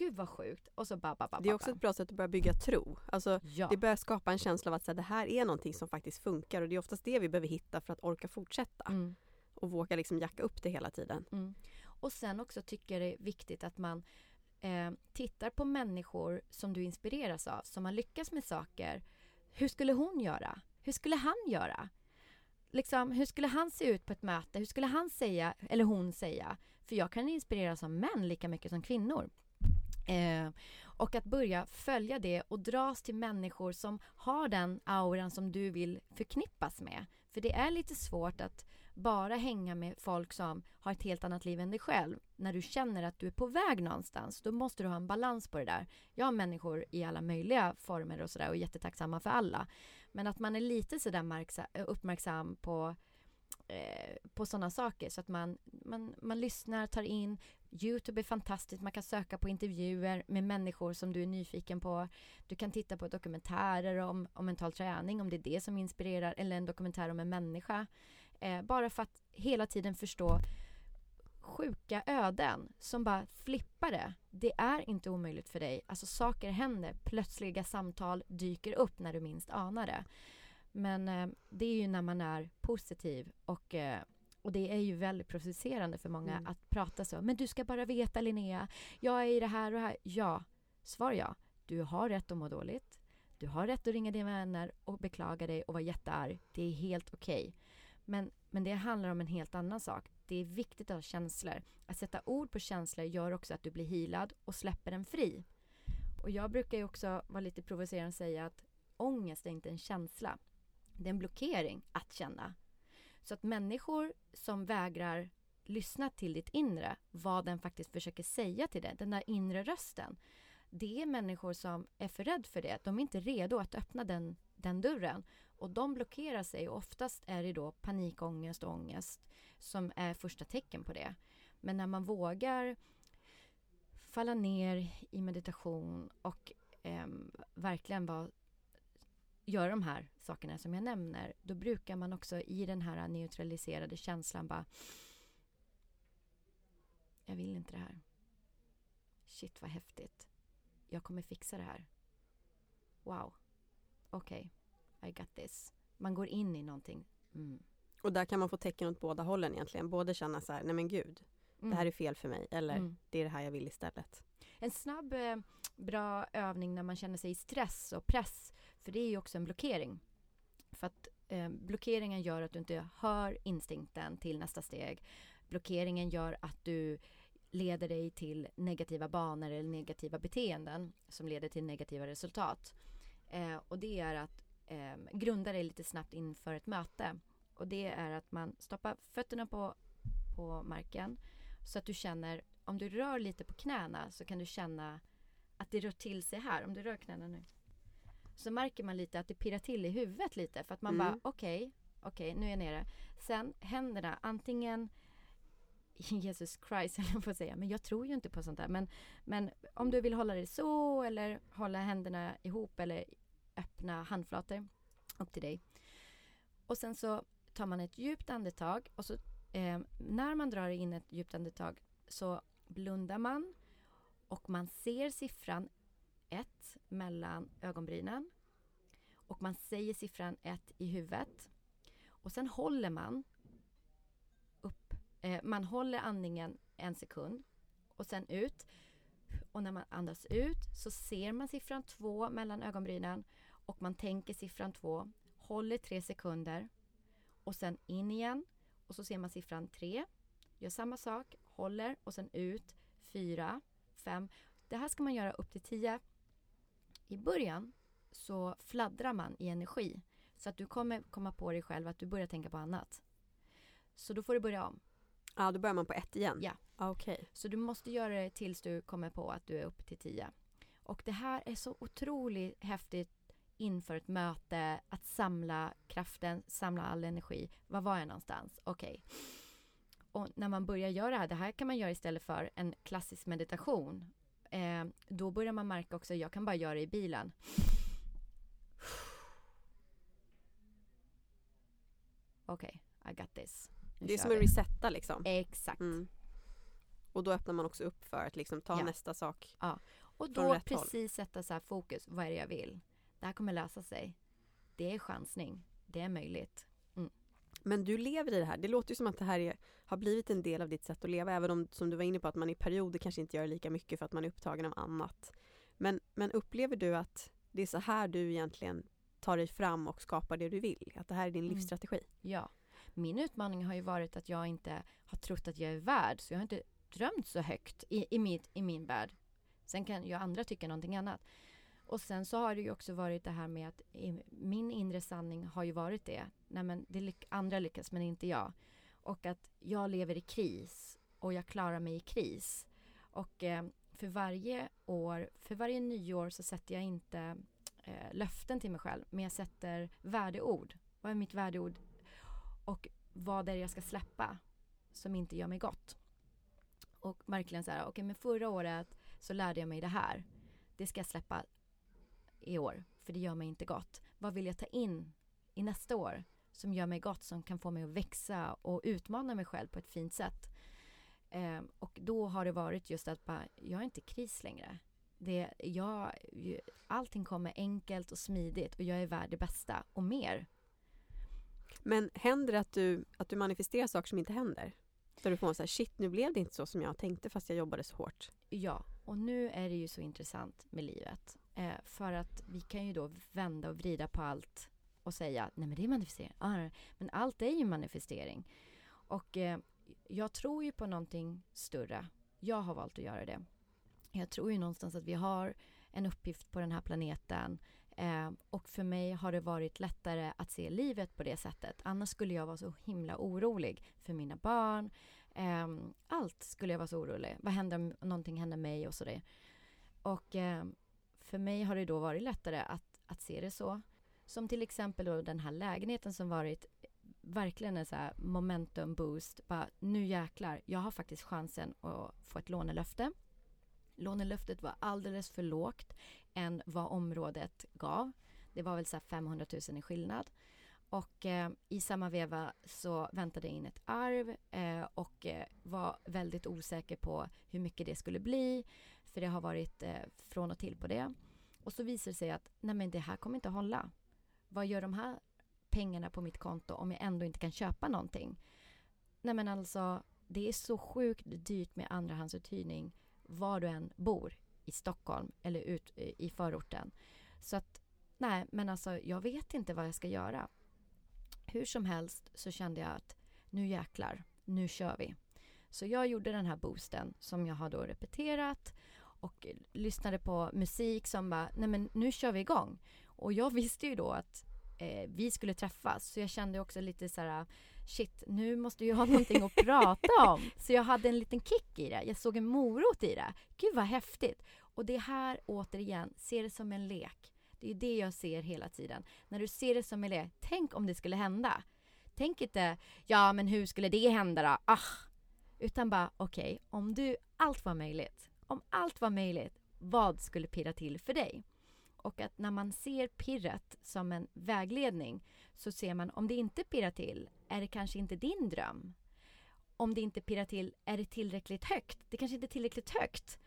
gud vad sjukt. Och så ba, ba, ba, Det är också ett bra sätt att börja bygga tro. Alltså, ja. Det börjar skapa en känsla av att så här, det här är någonting som faktiskt funkar och det är oftast det vi behöver hitta för att orka fortsätta. Mm. Och våga liksom jacka upp det hela tiden. Mm. Och sen också tycker jag det är viktigt att man eh, tittar på människor som du inspireras av, som har lyckats med saker. Hur skulle hon göra? Hur skulle han göra? Liksom, hur skulle han se ut på ett möte? Hur skulle han säga, eller hon säga? För jag kan inspireras av män lika mycket som kvinnor. Eh, och att börja följa det och dras till människor som har den auran som du vill förknippas med. För det är lite svårt att bara hänga med folk som har ett helt annat liv än dig själv. När du känner att du är på väg någonstans, då måste du ha en balans på det där. Jag har människor i alla möjliga former och sådär och är jättetacksamma för alla. Men att man är lite sådär eh, uppmärksam på eh, på sådana saker så att man, man, man lyssnar, tar in, Youtube är fantastiskt, man kan söka på intervjuer med människor som du är nyfiken på. Du kan titta på dokumentärer om, om mental träning, om det är det som inspirerar, eller en dokumentär om en människa. Eh, bara för att hela tiden förstå sjuka öden som bara flippar det. Det är inte omöjligt för dig. Alltså saker händer, plötsliga samtal dyker upp när du minst anar det. Men eh, det är ju när man är positiv och eh, och det är ju väldigt provocerande för många mm. att prata så. Men du ska bara veta Linnea, jag är i det här och det här. Ja, svar ja. Du har rätt att må dåligt. Du har rätt att ringa dina vänner och beklaga dig och vara jättearg. Det är helt okej. Okay. Men, men det handlar om en helt annan sak. Det är viktigt att ha känslor. Att sätta ord på känslor gör också att du blir hilad och släpper den fri. Och jag brukar ju också vara lite provocerande och säga att ångest är inte en känsla. Det är en blockering att känna. Så att människor som vägrar lyssna till ditt inre, vad den faktiskt försöker säga till dig, den där inre rösten. Det är människor som är för rädd för det. De är inte redo att öppna den, den dörren. Och de blockerar sig och oftast är det då panikångest och ångest som är första tecken på det. Men när man vågar falla ner i meditation och eh, verkligen vara, göra de här sakerna som jag nämner, då brukar man också i den här neutraliserade känslan bara Jag vill inte det här. Shit vad häftigt. Jag kommer fixa det här. Wow. Okej. Okay. I got this. Man går in i någonting. Mm. Och där kan man få tecken åt båda hållen egentligen. Både känna så här, nej men gud, mm. det här är fel för mig. Eller mm. det är det här jag vill istället. En snabb eh, bra övning när man känner sig i stress och press. För det är ju också en blockering. För att eh, blockeringen gör att du inte hör instinkten till nästa steg. Blockeringen gör att du leder dig till negativa banor eller negativa beteenden som leder till negativa resultat. Eh, och det är att eh, grunda dig lite snabbt inför ett möte. Och det är att man stoppar fötterna på, på marken så att du känner, om du rör lite på knäna så kan du känna att det rör till sig här. Om du rör knäna nu. Så märker man lite att det pirrar till i huvudet lite för att man mm. bara okej, okay, okej okay, nu är jag nere. Sen händerna, antingen Jesus Christ, jag får säga, men jag tror ju inte på sånt där. Men, men om du vill hålla det så eller hålla händerna ihop eller öppna handflator, upp till dig. Och sen så tar man ett djupt andetag och så eh, när man drar in ett djupt andetag så blundar man och man ser siffran 1 mellan ögonbrynen och man säger siffran 1 i huvudet och sen håller man upp, eh, man håller andningen en sekund och sen ut och när man andas ut så ser man siffran 2 mellan ögonbrynen och man tänker siffran 2, håller 3 sekunder och sen in igen och så ser man siffran 3. Gör samma sak, håller och sen ut 4, 5. Det här ska man göra upp till 10. I början så fladdrar man i energi så att du kommer komma på dig själv att du börjar tänka på annat. Så då får du börja om. Ja, då börjar man på ett igen? Ja. Okej. Okay. Så du måste göra det tills du kommer på att du är uppe till 10. Och det här är så otroligt häftigt inför ett möte, att samla kraften, samla all energi. Var var jag någonstans? Okej. Okay. Och när man börjar göra det här, det här kan man göra istället för en klassisk meditation. Eh, då börjar man märka också, jag kan bara göra det i bilen. Okej, okay, I got this. Nu det är som en resetta liksom. Exakt. Mm. Och då öppnar man också upp för att liksom ta ja. nästa sak. Ja. Och då precis håll. sätta så fokus, vad är det jag vill? det här kommer lösa sig. Det är chansning. Det är möjligt. Men du lever i det här. Det låter ju som att det här är, har blivit en del av ditt sätt att leva. Även om, som du var inne på, att man i perioder kanske inte gör lika mycket för att man är upptagen av annat. Men, men upplever du att det är så här du egentligen tar dig fram och skapar det du vill? Att det här är din mm. livsstrategi? Ja. Min utmaning har ju varit att jag inte har trott att jag är värd. Så jag har inte drömt så högt i, i, mitt, i min värld. Sen kan ju andra tycka någonting annat. Och sen så har det ju också varit det här med att min inre sanning har ju varit det. Nej men det lyck andra lyckas men inte jag. Och att jag lever i kris och jag klarar mig i kris. Och eh, för varje år, för varje nyår så sätter jag inte eh, löften till mig själv. Men jag sätter värdeord. Vad är mitt värdeord? Och vad är det jag ska släppa som inte gör mig gott? Och verkligen så här, okej okay, men förra året så lärde jag mig det här. Det ska jag släppa i år, för det gör mig inte gott. Vad vill jag ta in i nästa år som gör mig gott, som kan få mig att växa och utmana mig själv på ett fint sätt. Eh, och då har det varit just att bara, jag är inte kris längre. Det, jag, allting kommer enkelt och smidigt och jag är värd det bästa och mer. Men händer det att du, att du manifesterar saker som inte händer? Där du får så här, shit nu blev det inte så som jag tänkte fast jag jobbade så hårt. Ja, och nu är det ju så intressant med livet Eh, för att vi kan ju då vända och vrida på allt och säga nej men det är manifestering. Ah, men allt är ju manifestering. Och eh, jag tror ju på någonting större. Jag har valt att göra det. Jag tror ju någonstans att vi har en uppgift på den här planeten eh, och för mig har det varit lättare att se livet på det sättet. Annars skulle jag vara så himla orolig för mina barn. Eh, allt skulle jag vara så orolig. Vad händer om någonting händer mig och sådär. Och eh, för mig har det då varit lättare att, att se det så. Som till exempel då den här lägenheten som varit verkligen en så här momentum boost. Bara, nu jäklar, jag har faktiskt chansen att få ett lånelöfte. Lånelöftet var alldeles för lågt än vad området gav. Det var väl så 500 000 i skillnad. Och eh, i samma veva så väntade jag in ett arv eh, och eh, var väldigt osäker på hur mycket det skulle bli. För det har varit eh, från och till på det. Och så visar det sig att nej men det här kommer inte att hålla. Vad gör de här pengarna på mitt konto om jag ändå inte kan köpa någonting? Nej men alltså, det är så sjukt dyrt med andrahandsuthyrning var du än bor i Stockholm eller ut i förorten. Så att, nej men alltså jag vet inte vad jag ska göra. Hur som helst så kände jag att nu jäklar, nu kör vi. Så jag gjorde den här boosten som jag har då repeterat och lyssnade på musik som bara, nej men nu kör vi igång. Och jag visste ju då att eh, vi skulle träffas så jag kände också lite så här shit, nu måste jag ha någonting att prata om. Så jag hade en liten kick i det. Jag såg en morot i det. Gud vad häftigt. Och det här återigen, se det som en lek. Det är det jag ser hela tiden. När du ser det som elev, tänk om det skulle hända. Tänk inte, ja men hur skulle det hända då? Ah! Utan bara, okej, okay, om du, allt var möjligt. Om allt var möjligt, vad skulle pirra till för dig? Och att när man ser pirret som en vägledning så ser man om det inte pirrar till, är det kanske inte din dröm? Om det inte pirrar till, är det tillräckligt högt? Det kanske inte är tillräckligt högt.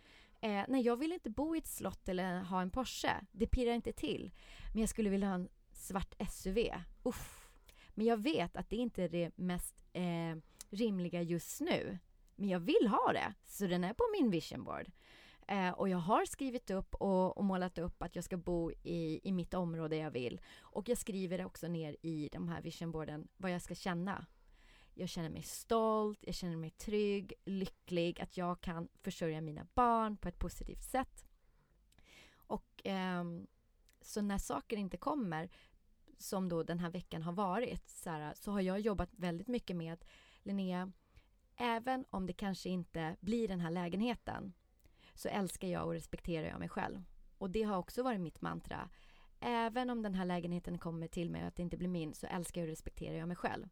Eh, nej, jag vill inte bo i ett slott eller ha en Porsche. Det pirrar inte till. Men jag skulle vilja ha en svart SUV. Uff. Men jag vet att det inte är det mest eh, rimliga just nu. Men jag vill ha det, så den är på min vision board. Eh, och jag har skrivit upp och, och, målat upp att jag ska bo i, i mitt område jag vill. Och jag skriver också ner i de här visionboarden vad jag ska känna. Jag känner mig stolt, jag känner mig trygg, lycklig, att jag kan försörja mina barn på ett positivt sätt. Och eh, så när saker inte kommer, som då den här veckan har varit, så, här, så har jag jobbat väldigt mycket med att Linnea, även om det kanske inte blir den här lägenheten, så älskar jag och respekterar jag mig själv. Och det har också varit mitt mantra. Även om den här lägenheten kommer till mig och att det inte blir min så älskar och respekterar jag mig själv.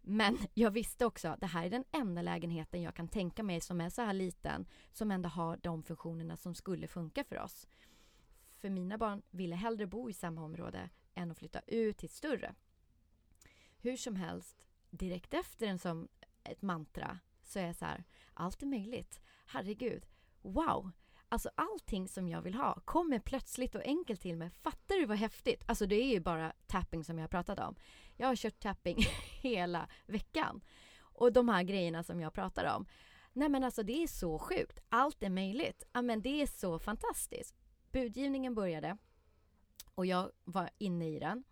Men jag visste också att det här är den enda lägenheten jag kan tänka mig som är så här liten som ändå har de funktionerna som skulle funka för oss. För mina barn ville hellre bo i samma område än att flytta ut till ett större. Hur som helst, direkt efter en som ett mantra så är jag så här, allt är möjligt herregud, wow! Alltså allting som jag vill ha kommer plötsligt och enkelt till mig. Fattar du vad häftigt? Alltså det är ju bara tapping som jag har pratat om. Jag har kört tapping hela veckan. Och de här grejerna som jag pratar om. Nej men alltså det är så sjukt. Allt är möjligt. Ja men det är så fantastiskt. Budgivningen började och jag var inne i den.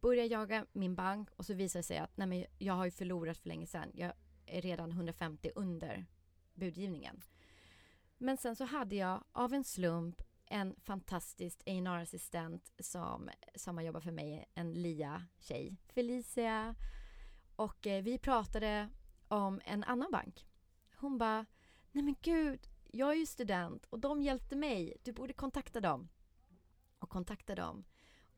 Började jaga min bank och så visade det sig att nej men jag har ju förlorat för länge sedan. Jag är redan 150 under budgivningen. Men sen så hade jag av en slump en fantastisk A&amppr-assistent som, som har jobbat för mig, en LIA-tjej, Felicia. Och eh, vi pratade om en annan bank. Hon bara, nej men gud, jag är ju student och de hjälpte mig, du borde kontakta dem. Och kontakta dem.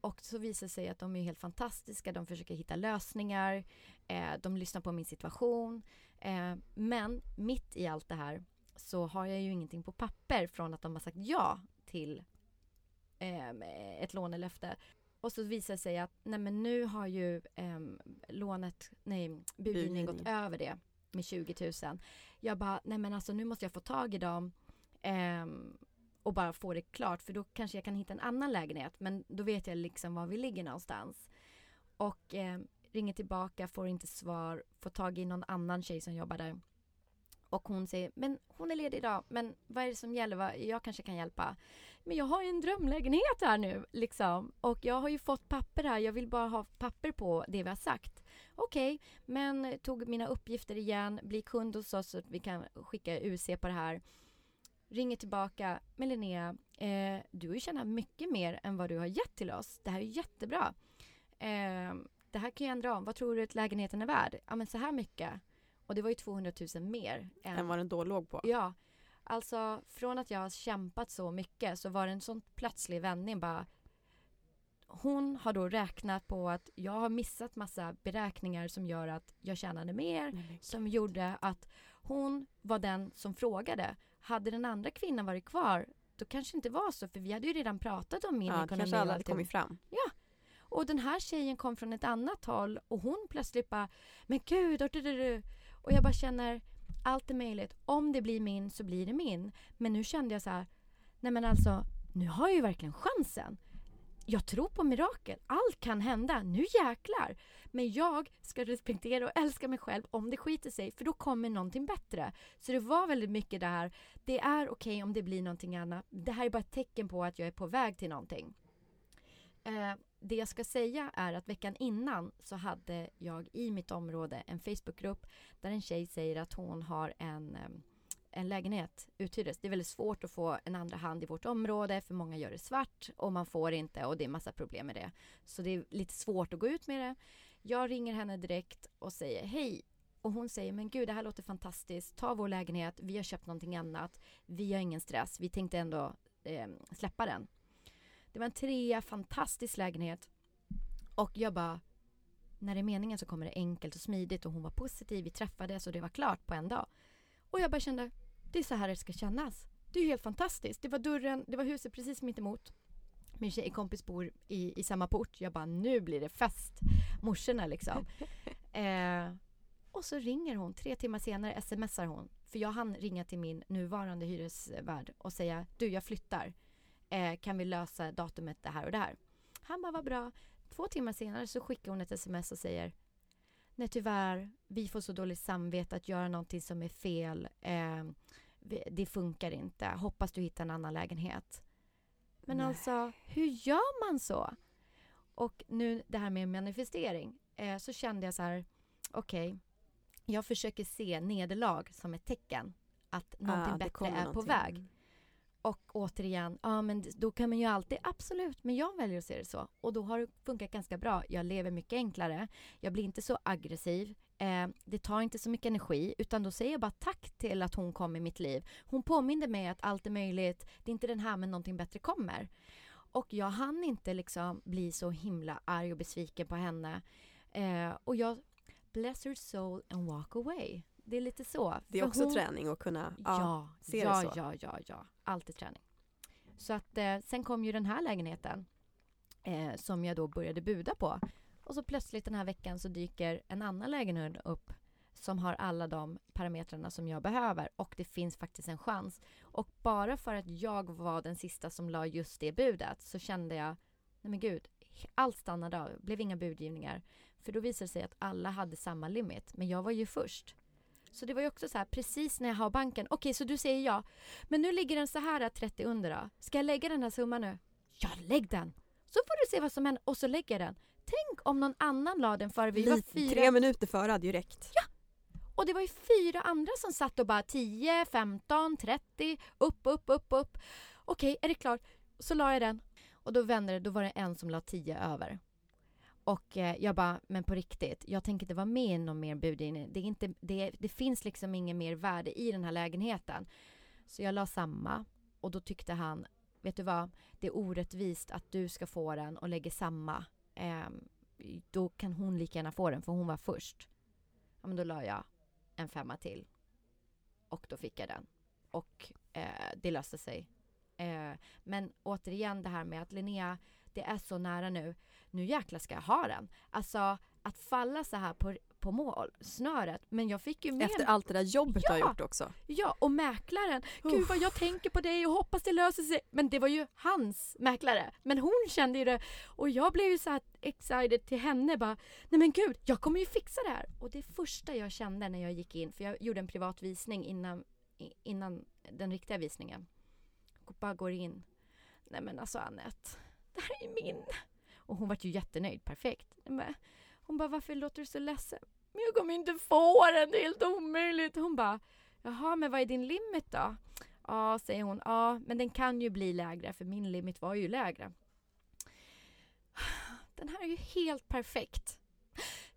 Och så visar det sig att de är helt fantastiska, de försöker hitta lösningar, eh, de lyssnar på min situation. Eh, men mitt i allt det här så har jag ju ingenting på papper från att de har sagt ja till eh, ett lånelöfte. Och så visar det sig att nej men nu har ju eh, lånet, nej budgivningen gått över det med 20 000. Jag bara, nej men alltså nu måste jag få tag i dem eh, och bara få det klart för då kanske jag kan hitta en annan lägenhet men då vet jag liksom var vi ligger någonstans. Och eh, ringer tillbaka, får inte svar, får tag i någon annan tjej som jobbar där och hon säger, men hon är ledig idag, men vad är det som gäller? Vad- Jag kanske kan hjälpa. Men jag har ju en drömlägenhet här nu, liksom. Och jag har ju fått papper här, jag vill bara ha papper på det vi har sagt. Okej, men tog mina uppgifter igen, bli kund hos oss så att vi kan skicka UC på det här. Ringer tillbaka, men Linnea, eh, du har ju tjänat mycket mer än vad du har gett till oss. Det här är ju jättebra. Eh, det här kan jag ändra om. Vad tror du att lägenheten är värd? Ja, men så här mycket. Och det var ju 200 000 mer. Än, Än vad den då låg på. Ja, alltså från att jag har kämpat så mycket så var det en sån plötslig vändning bara. Hon har då räknat på att jag har missat massa beräkningar som gör att jag tjänade mer. Nej, Som gjorde att hon var den som frågade. Hade den andra kvinnan varit kvar då kanske det inte var så för vi hade ju redan pratat om min Ja, ekonomi kanske aldrig hade kommit fram. Och den här tjejen kom från ett annat håll och hon plötsligt bara Men gud, och, du, du, du och jag bara känner Allt är möjligt. Om det blir min så blir det min. Men nu kände jag så här Nej men alltså, nu har jag ju verkligen chansen. Jag tror på mirakel. Allt kan hända. Nu jäklar. Men jag ska respektera och älska mig själv om det skiter sig för då kommer någonting bättre. Så det var väldigt mycket det här. Det är okej om det blir någonting annat. Det här är bara ett tecken på att jag är på väg till någonting. Eh, det jag ska säga är att veckan innan så hade jag i mitt område en Facebookgrupp där en tjej säger att hon har en, eh, en lägenhet uthyrdes. Det är väldigt svårt att få en andra hand i vårt område för många gör det svart och man får inte och det är massa problem med det. Så det är lite svårt att gå ut med det. Jag ringer henne direkt och säger hej och hon säger men gud det här låter fantastiskt. Ta vår lägenhet, vi har köpt någonting annat. Vi har ingen stress, vi tänkte ändå eh, släppa den. Det var en trea, fantastisk lägenhet. Och jag bara, när det är meningen så kommer det enkelt och smidigt och hon var positiv, vi träffades och det var klart på en dag. Och jag bara kände, det är så här det ska kännas. Det är ju helt fantastiskt. Det var dörren, det var huset precis mitt emot. Min tjejkompis bor i, i samma port. Jag bara, nu blir det fest. Morsorna liksom. eh, och så ringer hon, tre timmar senare smsar hon. För jag hann ringa till min nuvarande hyresvärd och säga, du jag flyttar. Eh, kan vi lösa datumet det här och det här? Han bara, vad bra. Två timmar senare så skickar hon ett sms och säger Nej tyvärr, vi får så dåligt samvete att göra någonting som är fel. Eh, det funkar inte. Hoppas du hittar en annan lägenhet. Men Nej. alltså, hur gör man så? Och nu det här med manifestering. Eh, så kände jag så här, okej. jag försöker se nederlag som ett tecken att någonting Ah, bättre är på någonting. väg. Och återigen, ja men då kan man ju alltid, absolut, men jag väljer att se det så. Och då har det funkat ganska bra. Jag lever mycket enklare. Jag blir inte så aggressiv. Eh, det tar inte så mycket energi, utan då säger jag bara tack till att hon kom i mitt liv. Hon påminde mig att allt är möjligt. Det är inte den här, men någonting bättre kommer. Och jag hann inte liksom bli så himla arg och besviken på henne. Eh, och jag, bless her soul and walk away. Det är lite så. Det är också hon- träning att kunna ja, Ja, se det ja, så. ja, ja, ja. Alltid träning. Så att eh, sen kom ju den här lägenheten eh, som jag då började buda på. Och så plötsligt den här veckan så dyker en annan lägenhet upp som har alla de parametrarna som jag behöver och det finns faktiskt en chans. Och bara för att jag var den sista som la just det budet så kände jag, nej men gud, allt stannade av, blev inga budgivningar. För då visade det sig att alla hade samma limit, men jag var ju först. Så det var ju också så här, precis när jag har banken, okej så du säger ja, men nu ligger den så här att 30 under då. Ska jag lägga den här summan nu? Ja, lägg den! Så får du se vad som händer och så lägger jag den. Tänk om någon annan la den före. Vi var Lite- fyra Tre minuter före hade ju räckt. och det var ju fyra andra som satt och bara 10, 15, 30, upp, upp, upp, upp. Okej, är det klart? Så la jag den. Och då vände det, då var det en som la 10 över. Och eh, jag bara, men på riktigt, jag tänker inte vara med i någon mer budgivning. Det, är inte, det, det finns liksom ingen mer värde i den här lägenheten. Så jag la samma. Och då tyckte han, vet du vad, det är orättvist att du ska få den och lägger samma. Eh, då kan hon lika gärna få den, för hon var först. Ja, men då la jag en femma till. Och då fick jag den. Och eh, det löste sig. Eh, men återigen det här med att Linnea, det är så nära nu. Nu jäklar ska jag ha den. Alltså att falla så här på, på målsnöret. Men jag fick ju med Efter allt det där jobbet du har Ja. gjort också. Ja, och mäklaren. Gud vad jag tänker på dig och hoppas det löser sig. Men det var ju hans mäklare. Men hon kände ju det. Och jag blev ju så här excited till henne bara. Nej men gud, jag kommer ju fixa det här. Och det första jag kände när jag gick in, för jag gjorde en privat visning innan, innan den riktiga visningen. Och bara går in. Nej men alltså Anette, det här är min. Och hon var ju jättenöjd, perfekt. Men hon bara, varför låter du så ledsen? Men jag kommer inte få den, det är helt omöjligt. Hon bara, Jaha, men vad är din limit då? Ja, säger hon. Ja, men den kan ju bli lägre för min limit var ju lägre. Den här är ju helt perfekt.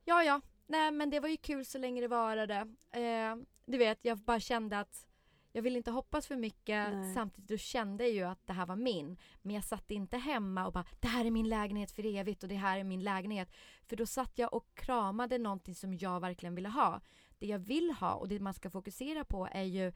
Ja, ja. Nej, men det var ju kul så länge det varade. Eh, du vet, jag bara kände att jag ville inte hoppas för mycket. Nej. Samtidigt då kände jag ju att det här var min. Men jag satt inte hemma och bara det här är min lägenhet för evigt och det här är min lägenhet. För då satt jag och kramade någonting som jag verkligen ville ha. Det jag vill ha och det man ska fokusera på är ju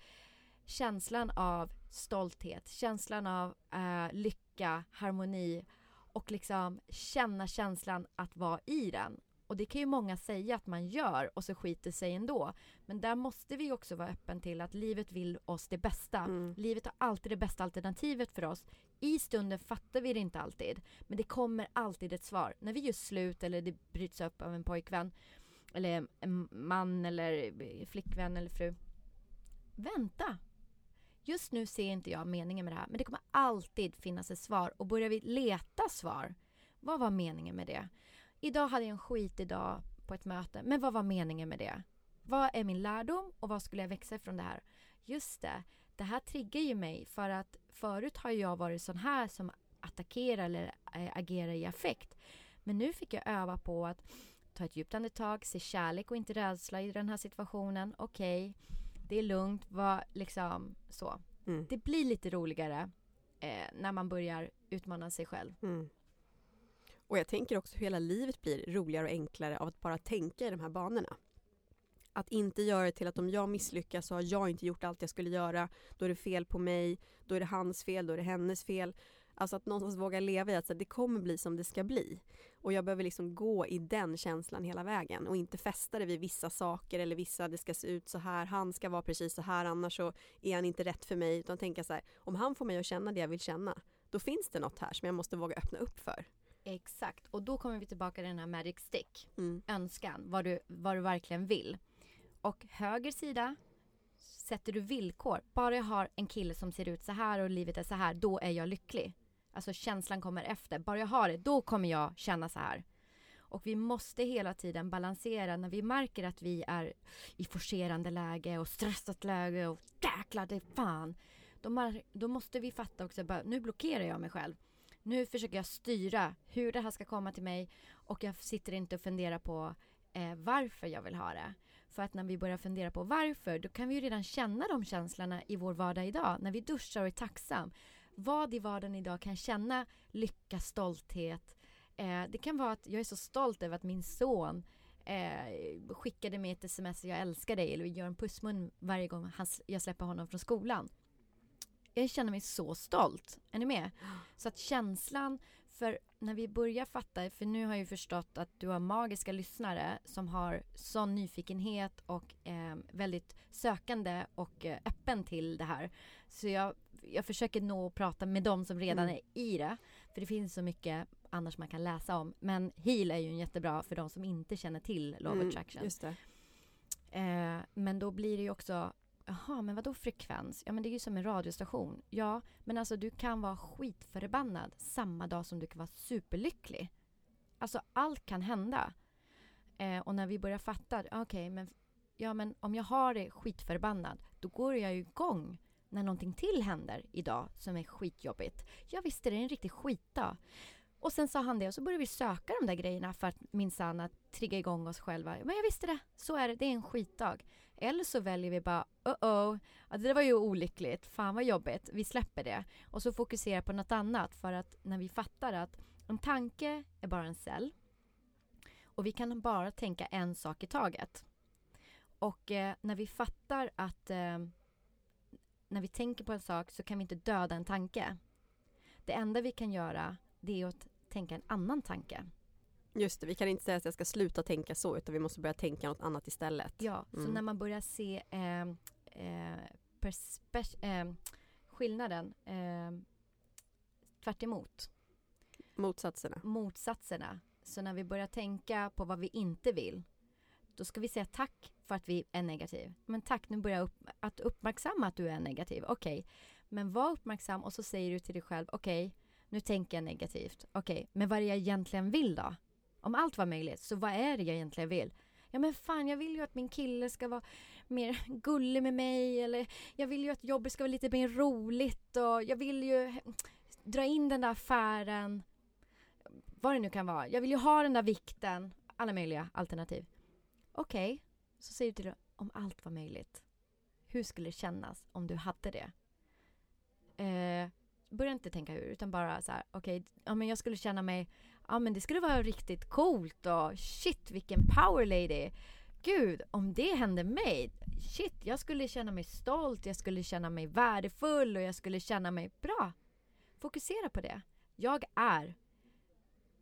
känslan av stolthet, känslan av eh, lycka, harmoni och liksom känna känslan att vara i den. Och det kan ju många säga att man gör och så skiter sig ändå. Men där måste vi också vara öppen till att livet vill oss det bästa. Mm. Livet har alltid det bästa alternativet för oss. I stunden fattar vi det inte alltid. Men det kommer alltid ett svar. När vi gör slut eller det bryts upp av en pojkvän eller en man eller flickvän eller fru. Vänta! Just nu ser inte jag meningen med det här men det kommer alltid finnas ett svar och börjar vi leta svar, vad var meningen med det? Idag hade jag en skit idag på ett möte, men vad var meningen med det? Vad är min lärdom och vad skulle jag växa ifrån det här? Just det, det här triggar ju mig för att förut har jag varit sån här som attackerar eller äh, agerar i affekt. Men nu fick jag öva på att ta ett djupt andetag, se kärlek och inte rädsla i den här situationen. Okej, det är lugnt, var liksom så. Mm. Det blir lite roligare eh, när man börjar utmana sig själv. Mm. Och jag tänker också hur hela livet blir roligare och enklare av att bara tänka i de här banorna. Att inte göra det till att om jag misslyckas så har jag inte gjort allt jag skulle göra. Då är det fel på mig, då är det hans fel, då är det hennes fel. Alltså att någonstans våga leva i att det kommer bli som det ska bli. Och jag behöver liksom gå i den känslan hela vägen och inte fästa det vid vissa saker eller vissa, det ska se ut så här, han ska vara precis så här annars så är han inte rätt för mig. Utan tänka så här, om han får mig att känna det jag vill känna, då finns det något här som jag måste våga öppna upp för. Exakt, och då kommer vi tillbaka till den här magic stick. Mm. Önskan, vad du, vad du verkligen vill. Och höger sida sätter du villkor. Bara jag har en kille som ser ut så här och livet är så här, då är jag lycklig. Alltså känslan kommer efter. Bara jag har det, då kommer jag känna så här. Och vi måste hela tiden balansera när vi märker att vi är i forcerande läge och stressat läge och jäklar det är fan. Då, då måste vi fatta också, bara, nu blockerar jag mig själv. Nu försöker jag styra hur det här ska komma till mig och jag sitter inte och funderar på eh, varför jag vill ha det. För att när vi börjar fundera på varför, då kan vi ju redan känna de känslorna i vår vardag idag. När vi duschar och är tacksam. Vad i vardagen idag kan känna lycka, stolthet. Eh, det kan vara att jag är så stolt över att min son eh, skickade mig ett sms, jag älskar dig, eller gör en pussmun varje gång han, jag släpper honom från skolan. Jag känner mig så stolt. Är ni med? Så att känslan, för när vi börjar fatta, för nu har jag ju förstått att du har magiska lyssnare som har sån nyfikenhet och eh, väldigt sökande och eh, öppen till det här. Så jag, jag försöker nå och prata med dem som redan Mm. är i det. För det finns så mycket annars man kan läsa om. Men heal är ju en jättebra för de som inte känner till of Mm, Attraction. Eh, men då blir det ju också, jaha, men vadå frekvens? Ja, men det är ju som en radiostation. Ja, men alltså du kan vara skitförbannad samma dag som du kan vara superlycklig. Alltså allt kan hända. Eh, och när vi börjar fatta, okej, men, ja, men om jag har det skitförbannad, då går jag ju igång när någonting till händer idag som är skitjobbigt. Ja, visst är det en riktig skitdag. Och sen sa han det och så började vi söka de där grejerna för att minsann att trigga igång oss själva. Men jag visste det, så är det, det är en skitdag. Eller så väljer vi bara, oh oh, ja, det var ju olyckligt, fan vad jobbigt, vi släpper det. Och så fokuserar på något annat för att när vi fattar att en tanke är bara en cell och vi kan bara tänka en sak i taget. Och eh, när vi fattar att eh, när vi tänker på en sak så kan vi inte döda en tanke. Det enda vi kan göra det är att tänka en annan tanke. Just det, vi kan inte säga att jag ska sluta tänka så utan vi måste börja tänka något annat istället. Ja, så Mm. när man börjar se eh, eh, perspe- eh, skillnaden eh, tvärt emot, Motsatserna. motsatserna. Så när vi börjar tänka på vad vi inte vill, då ska vi säga tack för att vi är negativ. Men tack, nu börjar jag upp, att uppmärksamma att du är negativ. Okej, men var uppmärksam och så säger du till dig själv, okej, nu tänker jag negativt. Okej, men vad är det jag egentligen vill då? Om allt var möjligt, så vad är det jag egentligen vill? Ja men fan, jag vill ju att min kille ska vara mer gullig med mig eller jag vill ju att jobbet ska vara lite mer roligt och jag vill ju dra in den där affären. Vad det nu kan vara. Jag vill ju ha den där vikten. Alla möjliga alternativ. Okej, så säger du till dig om allt var möjligt. Hur skulle det kännas om du hade det? Eh, börja inte tänka hur, utan bara så här, okej, ja men jag skulle känna mig, ja men det skulle vara riktigt coolt och shit vilken power lady. Gud, om det hände mig, shit, jag skulle känna mig stolt, jag skulle känna mig värdefull och jag skulle känna mig bra. Fokusera på det. Jag är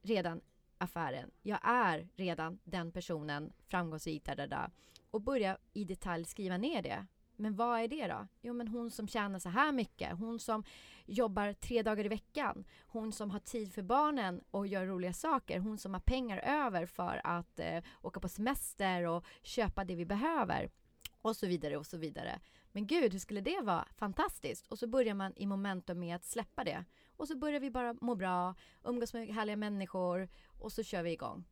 redan affären. Jag är redan den personen, framgångsrik, där, där, där. Och börja i detalj skriva ner det. Men vad är det då? Jo, men hon som tjänar så här mycket. Hon som jobbar tre dagar i veckan. Hon som har tid för barnen och gör roliga saker. Hon som har pengar över för att eh, åka på semester och köpa det vi behöver. Och så vidare och så vidare. Men gud, hur skulle det vara? Fantastiskt! Och så börjar man i momentum med att släppa det. Och så börjar vi bara må bra, umgås med härliga människor och så kör vi igång.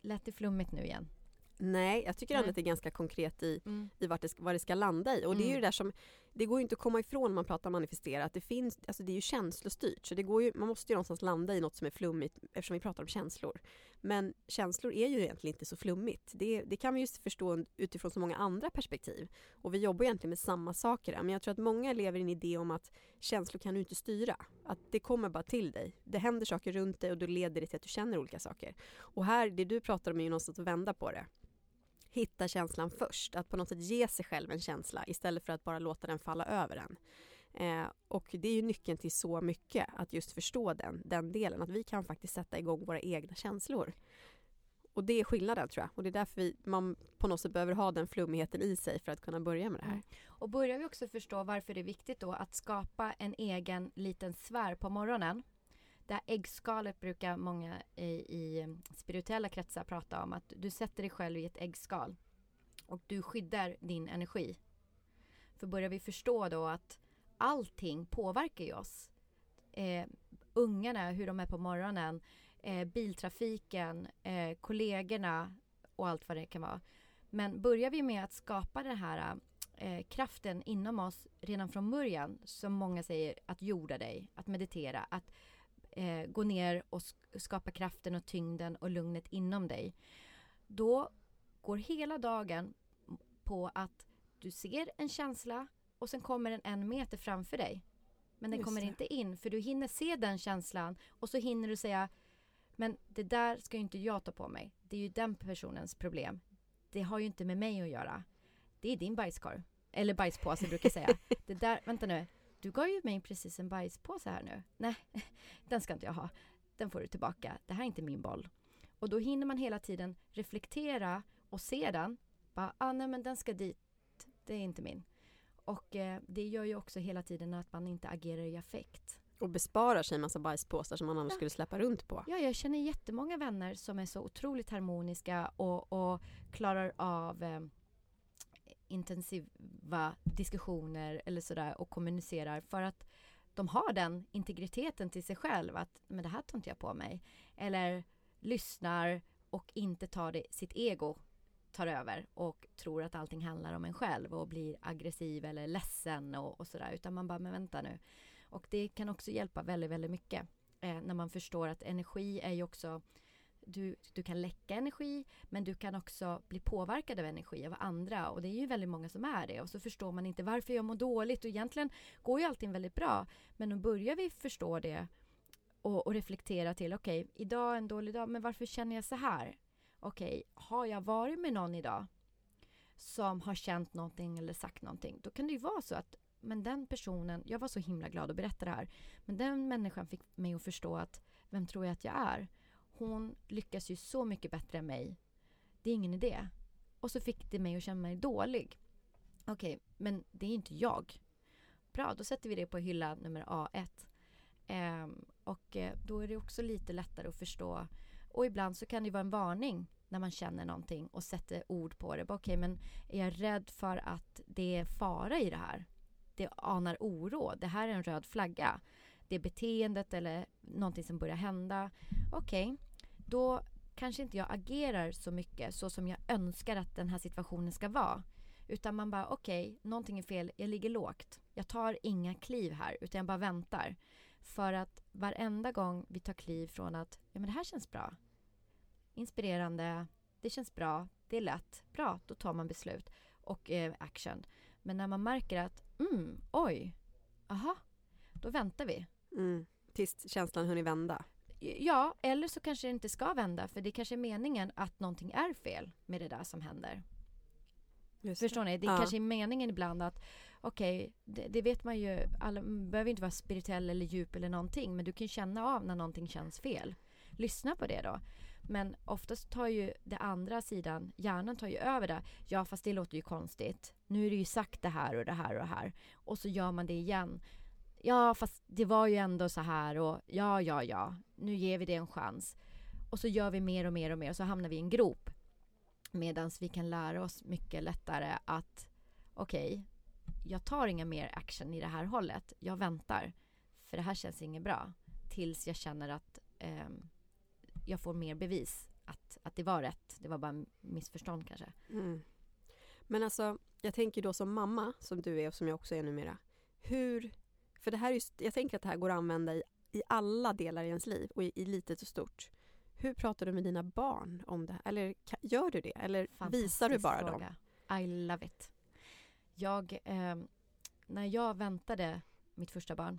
Lät det flummigt nu igen? Nej, jag tycker ändå att det är ganska konkret i, Mm. i vart det, vad det ska landa i. Och det är ju Mm. det där som, det går ju inte att komma ifrån när man pratar manifestera, att det finns, alltså det är ju känslostyrt. Så det går ju, man måste ju någonstans landa i något som är flummigt eftersom vi pratar om känslor. Men känslor är ju egentligen inte så flummigt. Det, det kan vi ju förstå utifrån så många andra perspektiv. Och vi jobbar egentligen med samma saker. där. Men jag tror att många lever i en idé om att känslor kan du inte styra. Att det kommer bara till dig. Det händer saker runt dig och då leder det till att du känner olika saker. Och här, det du pratar om är ju någonstans att vända på det hitta känslan först. Att på något sätt ge sig själv en känsla istället för att bara låta den falla över en. Eh, och det är ju nyckeln till så mycket, att just förstå den, den delen. Att vi kan faktiskt sätta igång våra egna känslor. Och det är skillnaden tror jag. Och det är därför vi, man på något sätt behöver ha den flummigheten i sig för att kunna börja med det här. Mm. Och börjar vi också förstå varför det är viktigt då att skapa en egen liten sfär på morgonen. Det här äggskalet brukar många i, i spirituella kretsar prata om. Att du sätter dig själv i ett äggskal. Och du skyddar din energi. För börjar vi förstå då att allting påverkar ju oss. Eh, ungarna, hur de är på morgonen. Eh, biltrafiken, eh, kollegorna och allt vad det kan vara. Men börjar vi med att skapa den här eh, kraften inom oss redan från början, som många säger, att jorda dig, att meditera, att eh, gå ner och sk- skapa kraften och tyngden och lugnet inom dig. Då går hela dagen på att du ser en känsla och sen kommer den en meter framför dig. Men den Just kommer det. inte in för du hinner se den känslan och så hinner du säga men det där ska ju inte jag ta på mig. Det är ju den personens problem. Det har ju inte med mig att göra. Det är din bajskorv. Eller bajspåse brukar jag säga. Det där, vänta nu. Du gav ju mig precis en bajspåse här nu. Nej, den ska inte jag ha. Den får du tillbaka. Det här är inte min boll. Och då hinner man hela tiden reflektera och se den. Bara, ah, nej men den ska dit. Det är inte min. Och eh, det gör ju också hela tiden att man inte agerar i affekt. Och besparar sig en massa bajspåsar som man annars Ja. skulle släppa runt på. Ja, jag känner jättemånga vänner som är så otroligt harmoniska och, och klarar av eh, intensiva diskussioner eller sådär och kommunicerar för att de har den integriteten till sig själv att men det här tar inte jag på mig. Eller lyssnar och inte tar det, sitt ego tar över och tror att allting handlar om en själv och blir aggressiv eller ledsen och, och sådär. Utan man bara, men vänta nu. Och det kan också hjälpa väldigt, väldigt mycket. Eh, när man förstår att energi är ju också du, du kan läcka energi men du kan också bli påverkad av energi av andra. Och det är ju väldigt många som är det. Och så förstår man inte varför jag mår dåligt. Och egentligen går ju allting väldigt bra. Men då börjar vi förstå det och, och reflektera till okej idag är en dålig dag men varför känner jag så här? Okej, har jag varit med någon idag som har känt någonting eller sagt någonting? Då kan det ju vara så att men den personen, jag var så himla glad att berätta det här men den människan fick mig att förstå att vem tror jag att jag är? Hon lyckas ju så mycket bättre än mig. Det är ingen idé. Och så fick det mig att känna mig dålig. Okej, men det är inte jag. Bra, då sätter vi det på hylla nummer A1. Ehm, och eh, då är det också lite lättare att förstå. Och ibland så kan det vara en varning när man känner någonting och sätter ord på det. Okej, men är jag rädd för att det är fara i det här? Det anar oro. Det här är en röd flagga. Det är beteendet eller någonting som börjar hända. Okej, då kanske inte jag agerar så mycket så som jag önskar att den här situationen ska vara. Utan man bara, okej, okay, någonting är fel, jag ligger lågt. Jag tar inga kliv här, utan jag bara väntar. För att varenda gång vi tar kliv från att, ja men det här känns bra. Inspirerande, det känns bra, det är lätt, bra, då tar man beslut och eh, action. Men när man märker att, mm, oj, aha, då väntar vi. Mm, tills känslan hunnit vända. Ja, eller så kanske det inte ska vända för det kanske är meningen att någonting är fel med det där som händer. Just Förstår det. ni? Det ja. kanske är meningen ibland att okej, okay, det, det, vet man ju, alla behöver inte vara spirituell eller djup eller någonting men du kan känna av när någonting känns fel. Lyssna på det då. Men oftast tar ju det andra sidan, hjärnan tar ju över det. Ja fast det låter ju konstigt. Nu är det ju sagt det här och det här och det här. Och så gör man det igen. Ja fast det var ju ändå så här och ja ja ja. Nu ger vi det en chans. Och så gör vi mer och mer och mer och så hamnar vi i en grop. Medan vi kan lära oss mycket lättare att okej, okay, jag tar inga mer action i det här hållet. Jag väntar. För det här känns inget bra. Tills jag känner att eh, jag får mer bevis att, att det var rätt. Det var bara missförstånd kanske. Mm. Men alltså, jag tänker då som mamma, som du är och som jag också är numera. Hur, för det här är just, jag tänker att det här går att använda i, i alla delar i ens liv och i, i litet och stort. Hur pratar du med dina barn om det här? Eller gör du det? Eller visar du bara fråga. dem? I love it. Jag, eh, när jag väntade mitt första barn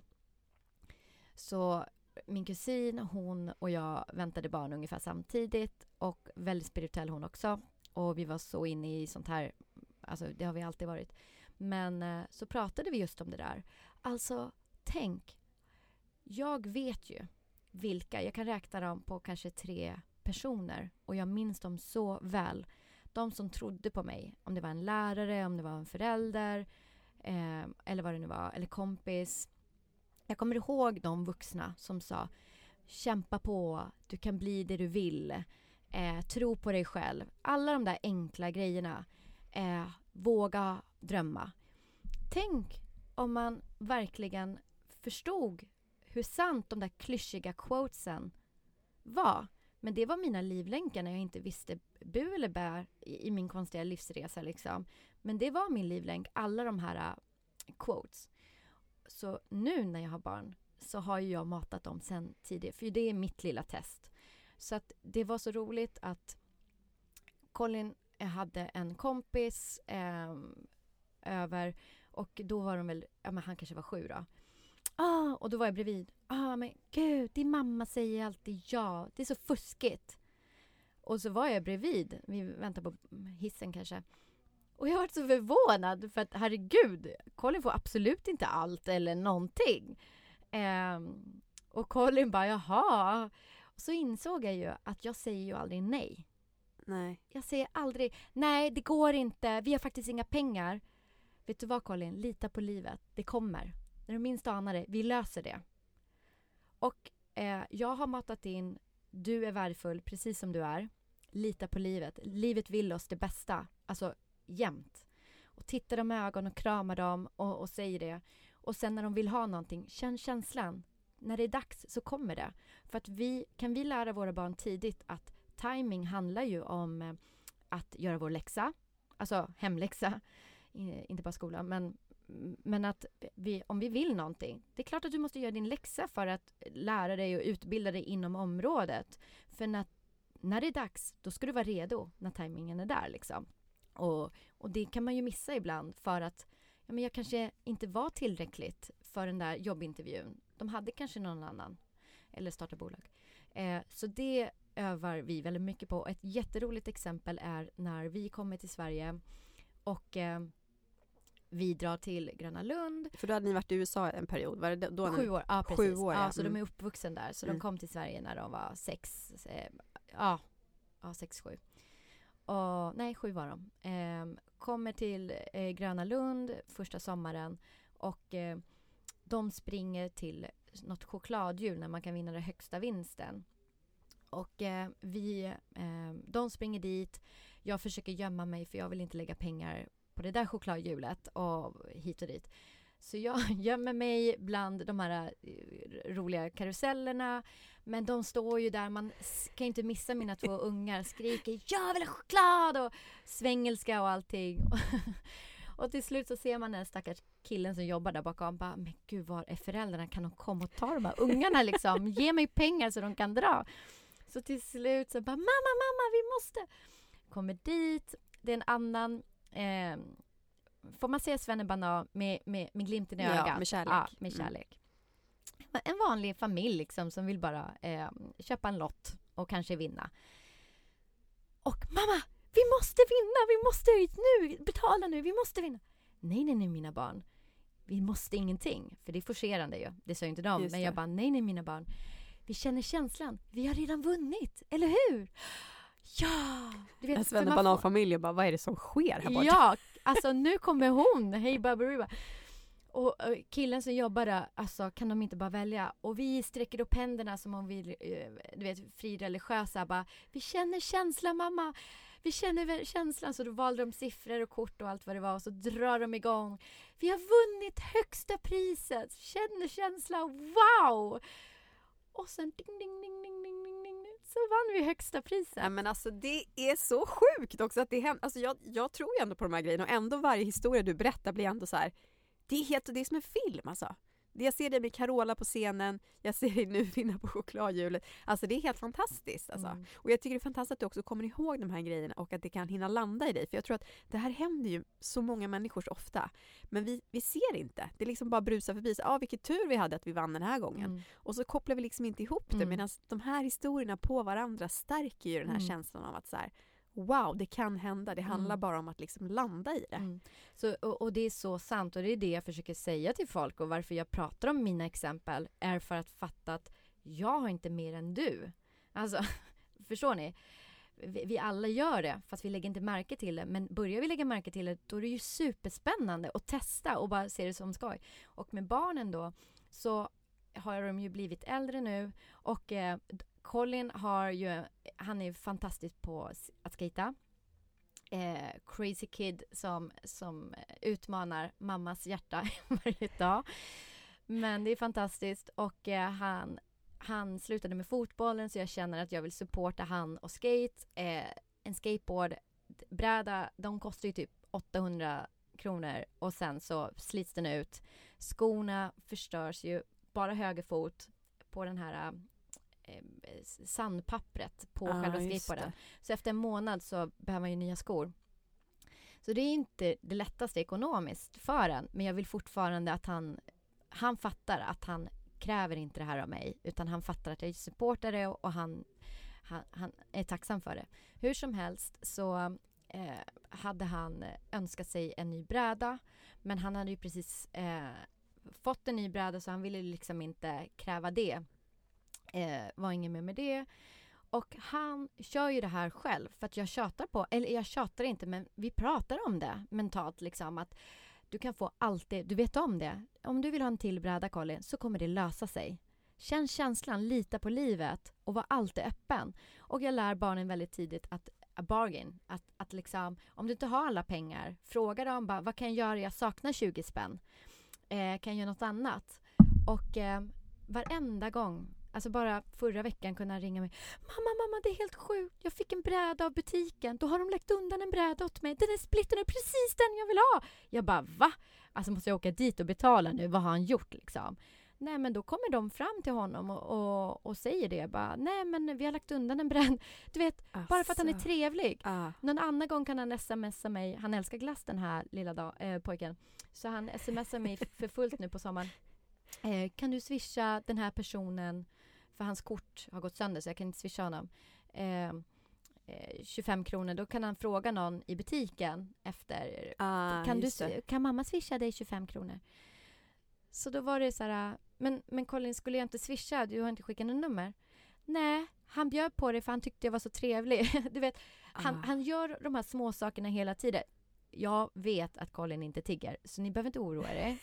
så min kusin, hon och jag väntade barn ungefär samtidigt och väldigt spirituell hon också. Och vi var så inne i sånt här, alltså det har vi alltid varit. Men eh, så pratade vi just om det där. Alltså, tänk. Jag vet ju vilka, jag kan räkna dem på kanske tre personer och jag minns dem så väl. De som trodde på mig, om det var en lärare, om det var en förälder eh, eller vad det nu var, eller kompis. Jag kommer ihåg de vuxna som sa kämpa på, du kan bli det du vill, eh, tro på dig själv. Alla de där enkla grejerna. Eh, våga drömma. Tänk om man verkligen förstod hur sant de där klyschiga quotesen var. Men det var mina livlänkar när jag inte visste bu eller bär i, i min konstiga livsresa. Liksom. Men det var min livlänk, alla de här uh, quotes. Så nu när jag har barn så har jag matat dem sen tidigare, för det är mitt lilla test. Så att det var så roligt att Colin eh, hade en kompis eh, över och då var de väl, ja men han kanske var sju då. Ah, och då var jag bredvid. Ah, men gud, din mamma säger alltid ja. Det är så fuskigt. Och så var jag bredvid. Vi väntar på hissen kanske. Och jag var så förvånad för att herregud, Colin får absolut inte allt eller någonting. Um, och Colin bara jaha. Och så insåg jag ju att jag säger ju aldrig nej. Nej. Jag säger aldrig nej, det går inte, vi har faktiskt inga pengar. Vet du vad Colin, lita på livet, det kommer. När du minst anar det, vi löser det. Och eh, jag har matat in, du är värdefull precis som du är. Lita på livet. Livet vill oss det bästa. Alltså jämt. Och titta dem i ögonen och krama dem och, och säg det. Och sen när de vill ha någonting, känn känslan. När det är dags så kommer det. För att vi, kan vi lära våra barn tidigt att timing handlar ju om eh, att göra vår läxa, alltså hemläxa, inte bara skolan, men men att vi, om vi vill någonting, det är klart att du måste göra din läxa för att lära dig och utbilda dig inom området. För när, när det är dags, då ska du vara redo när tajmingen är där liksom. Och, och det kan man ju missa ibland för att ja, men jag kanske inte var tillräckligt för den där jobbintervjun. De hade kanske någon annan. Eller starta bolag. Eh, så det övar vi väldigt mycket på. Ett jätteroligt exempel är när vi kommer till Sverige och eh, vi drar till Gröna Lund. För då hade ni varit i USA en period, var det då? Sju år, ja precis. Sju år, ja. ja. så Mm. de är uppvuxen där. Så Mm. de kom till Sverige när de var sex, eh, ja, ja sex, sju. Och, nej, sju var de. Ehm, kommer till eh, Gröna Lund första sommaren och eh, de springer till något chokladhjul när man kan vinna den högsta vinsten. Och eh, vi, eh, de springer dit. Jag försöker gömma mig för jag vill inte lägga pengar på det där chokladhjulet och hit och dit. Så jag gömmer mig bland de här eh, roliga karusellerna. Men de står ju där, man kan ju inte missa mina två ungar. Skriker jag vill ha choklad och svengelska och allting. Och till slut så ser man den stackars killen som jobbar där bakom. Bara, men gud var är föräldrarna? Kan de komma och ta de här ungarna liksom? Ge mig pengar så de kan dra. Så till slut så bara mamma, mamma, vi måste. Kommer dit. Det är en annan eh, Får man se Svennebanan med, med, med glimten i Ja, ögat? med kärlek. Ja, med Mm. kärlek. En vanlig familj liksom som vill bara eh, köpa en lott och kanske vinna. Och mamma, vi måste vinna, vi måste hit nu, betala nu, vi måste vinna. Nej, nej, nej mina barn. Vi måste ingenting, för det är forcerande ju. Det sa ju inte de, men jag bara nej, nej mina barn. Vi känner känslan, vi har redan vunnit, eller hur? Ja! Du vet, En för man får- svennebananfamilj och bara, vad är det som sker här borta? Ja, alltså nu kommer hon, hej Baberiba. Och eh, killen som jobbar där, alltså kan de inte bara välja? Och vi sträcker upp händerna som om vi, eh, du vet, frireligiösa bara, vi känner känslan mamma. Vi känner känslan, så då valde de siffror och kort och allt vad det var och så drar de igång. Vi har vunnit högsta priset, känner känslan, wow! Och sen ding, ding, ding, ding, ding, ding, ding, så vann vi högsta priset. Ja, men alltså det är så sjukt också att det händer. Alltså jag, jag tror ju ändå på de här grejerna och ändå varje historia du berättar blir ändå så här. Det är helt, det är som en film alltså. Jag ser dig med Carola på scenen, jag ser dig nu vinna på chokladhjulet. Alltså det är helt fantastiskt alltså. Mm. Och jag tycker det är fantastiskt att du också kommer ihåg de här grejerna och att det kan hinna landa i dig. För jag tror att det här händer ju så många människor så ofta. Men vi, vi ser inte. Det är liksom bara brusar förbi. Ja, ah, vilket tur vi hade att vi vann den här gången. Mm. Och så kopplar vi liksom inte ihop det Mm. medan de här historierna på varandra stärker ju den här Mm. känslan av att så här, wow, det kan hända. Det handlar Mm. bara om att liksom landa i det. Mm. Så, och, och det är så sant och det är det jag försöker säga till folk och varför jag pratar om mina exempel är för att fatta att jag har inte mer än du. Alltså, förstår ni? Vi, vi alla gör det fast vi lägger inte märke till det men börjar vi lägga märke till det då är det ju superspännande att testa och bara se det som skoj. Och med barnen då så har de ju blivit äldre nu och eh, Colin har ju, han är ju fantastisk på att skita. eh, crazy kid som, som utmanar mammas hjärta varje dag. Men det är fantastiskt och eh, han, han slutade med fotbollen så jag känner att jag vill supporta han och skate. Eh, en skateboardbräda, de kostar ju typ 800 kronor och sen så slits den ut. Skorna förstörs ju, bara höger fot på den här sandpappret på Ja, själva skateboarden. Så efter en månad så behöver man ju nya skor. Så det är inte det lättaste ekonomiskt för en, men jag vill fortfarande att han, han fattar att han kräver inte det här av mig, utan han fattar att jag supportar det och han, han, han är tacksam för det. Hur som helst så eh, hade han önskat sig en ny bräda, men han hade ju precis eh, fått en ny bräda så han ville liksom inte kräva det. Eh, var ingen mer med det. Och han kör ju det här själv för att jag tjatar på, eller jag tjatar inte men vi pratar om det mentalt liksom att du kan få allt det, du vet om det. Om du vill ha en till bräda Colin så kommer det lösa sig. Känn känslan, lita på livet och var alltid öppen. Och jag lär barnen väldigt tidigt att a bargain, att, att liksom om du inte har alla pengar, fråga dem bara vad kan jag göra, jag saknar 20 spänn. Eh, kan jag göra något annat? Och eh, varenda gång Alltså bara förra veckan kunde han ringa mig. Mamma, mamma, det är helt sjukt. Jag fick en bräda av butiken. Då har de lagt undan en bräda åt mig. Den är splitten är precis den jag vill ha. Jag bara, va? Alltså måste jag åka dit och betala nu? Vad har han gjort liksom? Nej, men då kommer de fram till honom och, och, och säger det. Bara, Nej, men vi har lagt undan en bräda. Du vet, bara för att han är Alltså. trevlig. Ah. Någon annan gång kan han smsa mig. Han älskar glass den här lilla dag, eh, pojken. Så han smsar mig för fullt nu på sommaren. Eh, kan du swisha den här personen för hans kort har gått sönder så jag kan inte swisha honom. Eh, eh, 25 kronor, då kan han fråga någon i butiken efter. Ah, kan, du, det. kan mamma swisha dig 25 kronor? Så då var det så här, men, men Colin, skulle jag inte swisha? Du har inte skickat något nummer? Nej, han bjöd på det för han tyckte jag var så trevlig. Du vet, han, Ah. han gör de här små sakerna hela tiden. Jag vet att Colin inte tigger, så ni behöver inte oroa er.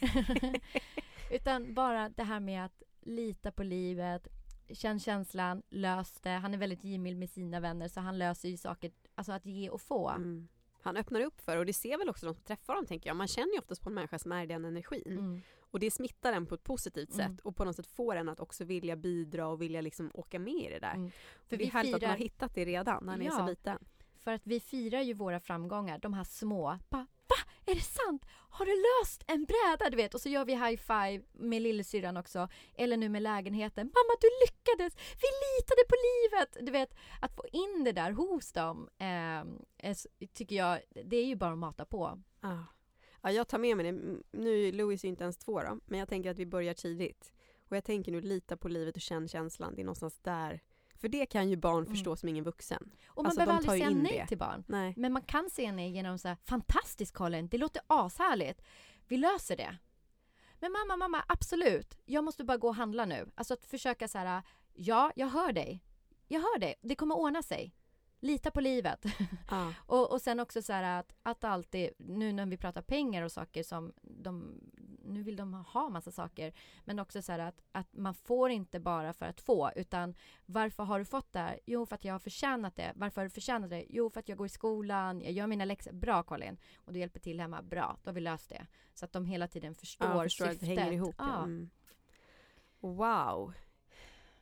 Utan bara det här med att lita på livet, känn känslan, lös det. Han är väldigt givmild med sina vänner, så han löser ju saker, alltså att ge och få. Mm. Han öppnar upp för och det ser väl också de som träffar honom tänker jag. Man känner ju oftast på en människa som är den energin. Mm. Och det smittar en på ett positivt Mm. sätt och på något sätt får en att också vilja bidra och vilja liksom åka med i det där. Mm. För det vi är härligt att man firar- har hittat det redan när han är Ja. så liten. För att vi firar ju våra framgångar, de här små. Va? Är det sant? Har du löst en bräda? Du vet, och så gör vi high five med lillasyrran också. Eller nu med lägenheten. Mamma, du lyckades! Vi litade på livet! Du vet, att få in det där hos dem eh, är tycker jag, det är ju bara att mata på. Ja. ja, jag tar med mig det. Nu är Louis ju inte ens två då, men jag tänker att vi börjar tidigt. Och jag tänker nu lita på livet och känn känslan. Det är någonstans där. För det kan ju barn Mm. förstå som ingen vuxen. Och man Alltså, behöver aldrig säga nej det. till barn. Nej. Men man kan säga nej genom så här, fantastiskt Colin, det låter ashärligt. Vi löser det. Men mamma, mamma, absolut. Jag måste bara gå och handla nu. Alltså att försöka så här, ja, jag hör dig. Jag hör dig. Det kommer ordna sig. Lita på livet. Ja. och, och sen också så här att, att alltid, nu när vi pratar pengar och saker som de, nu vill de ha massa saker, men också så här att, att man får inte bara för att få, utan varför har du fått det här? Jo, för att jag har förtjänat det. Varför har du förtjänat det? Jo, för att jag går i skolan, jag gör mina läxor. Bra Colin! Och du hjälper till hemma. Bra, då har vi löst det. Så att de hela tiden förstår Ja, förstår att syftet. det hänger ihop. Ja. Mm. Wow!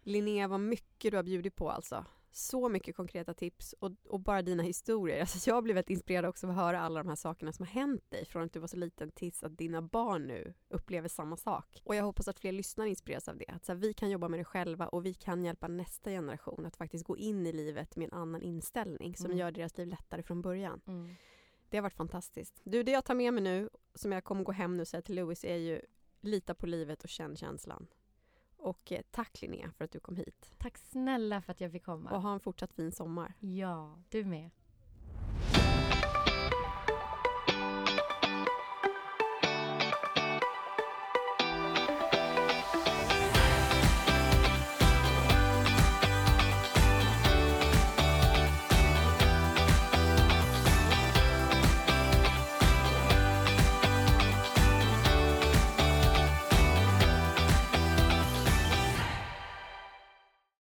Linnea, vad mycket du har bjudit på alltså. Så mycket konkreta tips och, och bara dina historier. Alltså jag blev väldigt inspirerad också av att höra alla de här sakerna som har hänt dig från att du var så liten tills att dina barn nu upplever samma sak. Och jag hoppas att fler lyssnare inspireras av det. Att så här, vi kan jobba med det själva och vi kan hjälpa nästa generation att faktiskt gå in i livet med en annan inställning som Mm. gör deras liv lättare från början. Mm. Det har varit fantastiskt. Du, det jag tar med mig nu, som jag kommer gå hem nu och säga till Louis, är ju lita på livet och känn känslan. Och eh, tack Linnea för att du kom hit. Tack snälla för att jag fick komma. Och ha en fortsatt fin sommar. Ja, du med.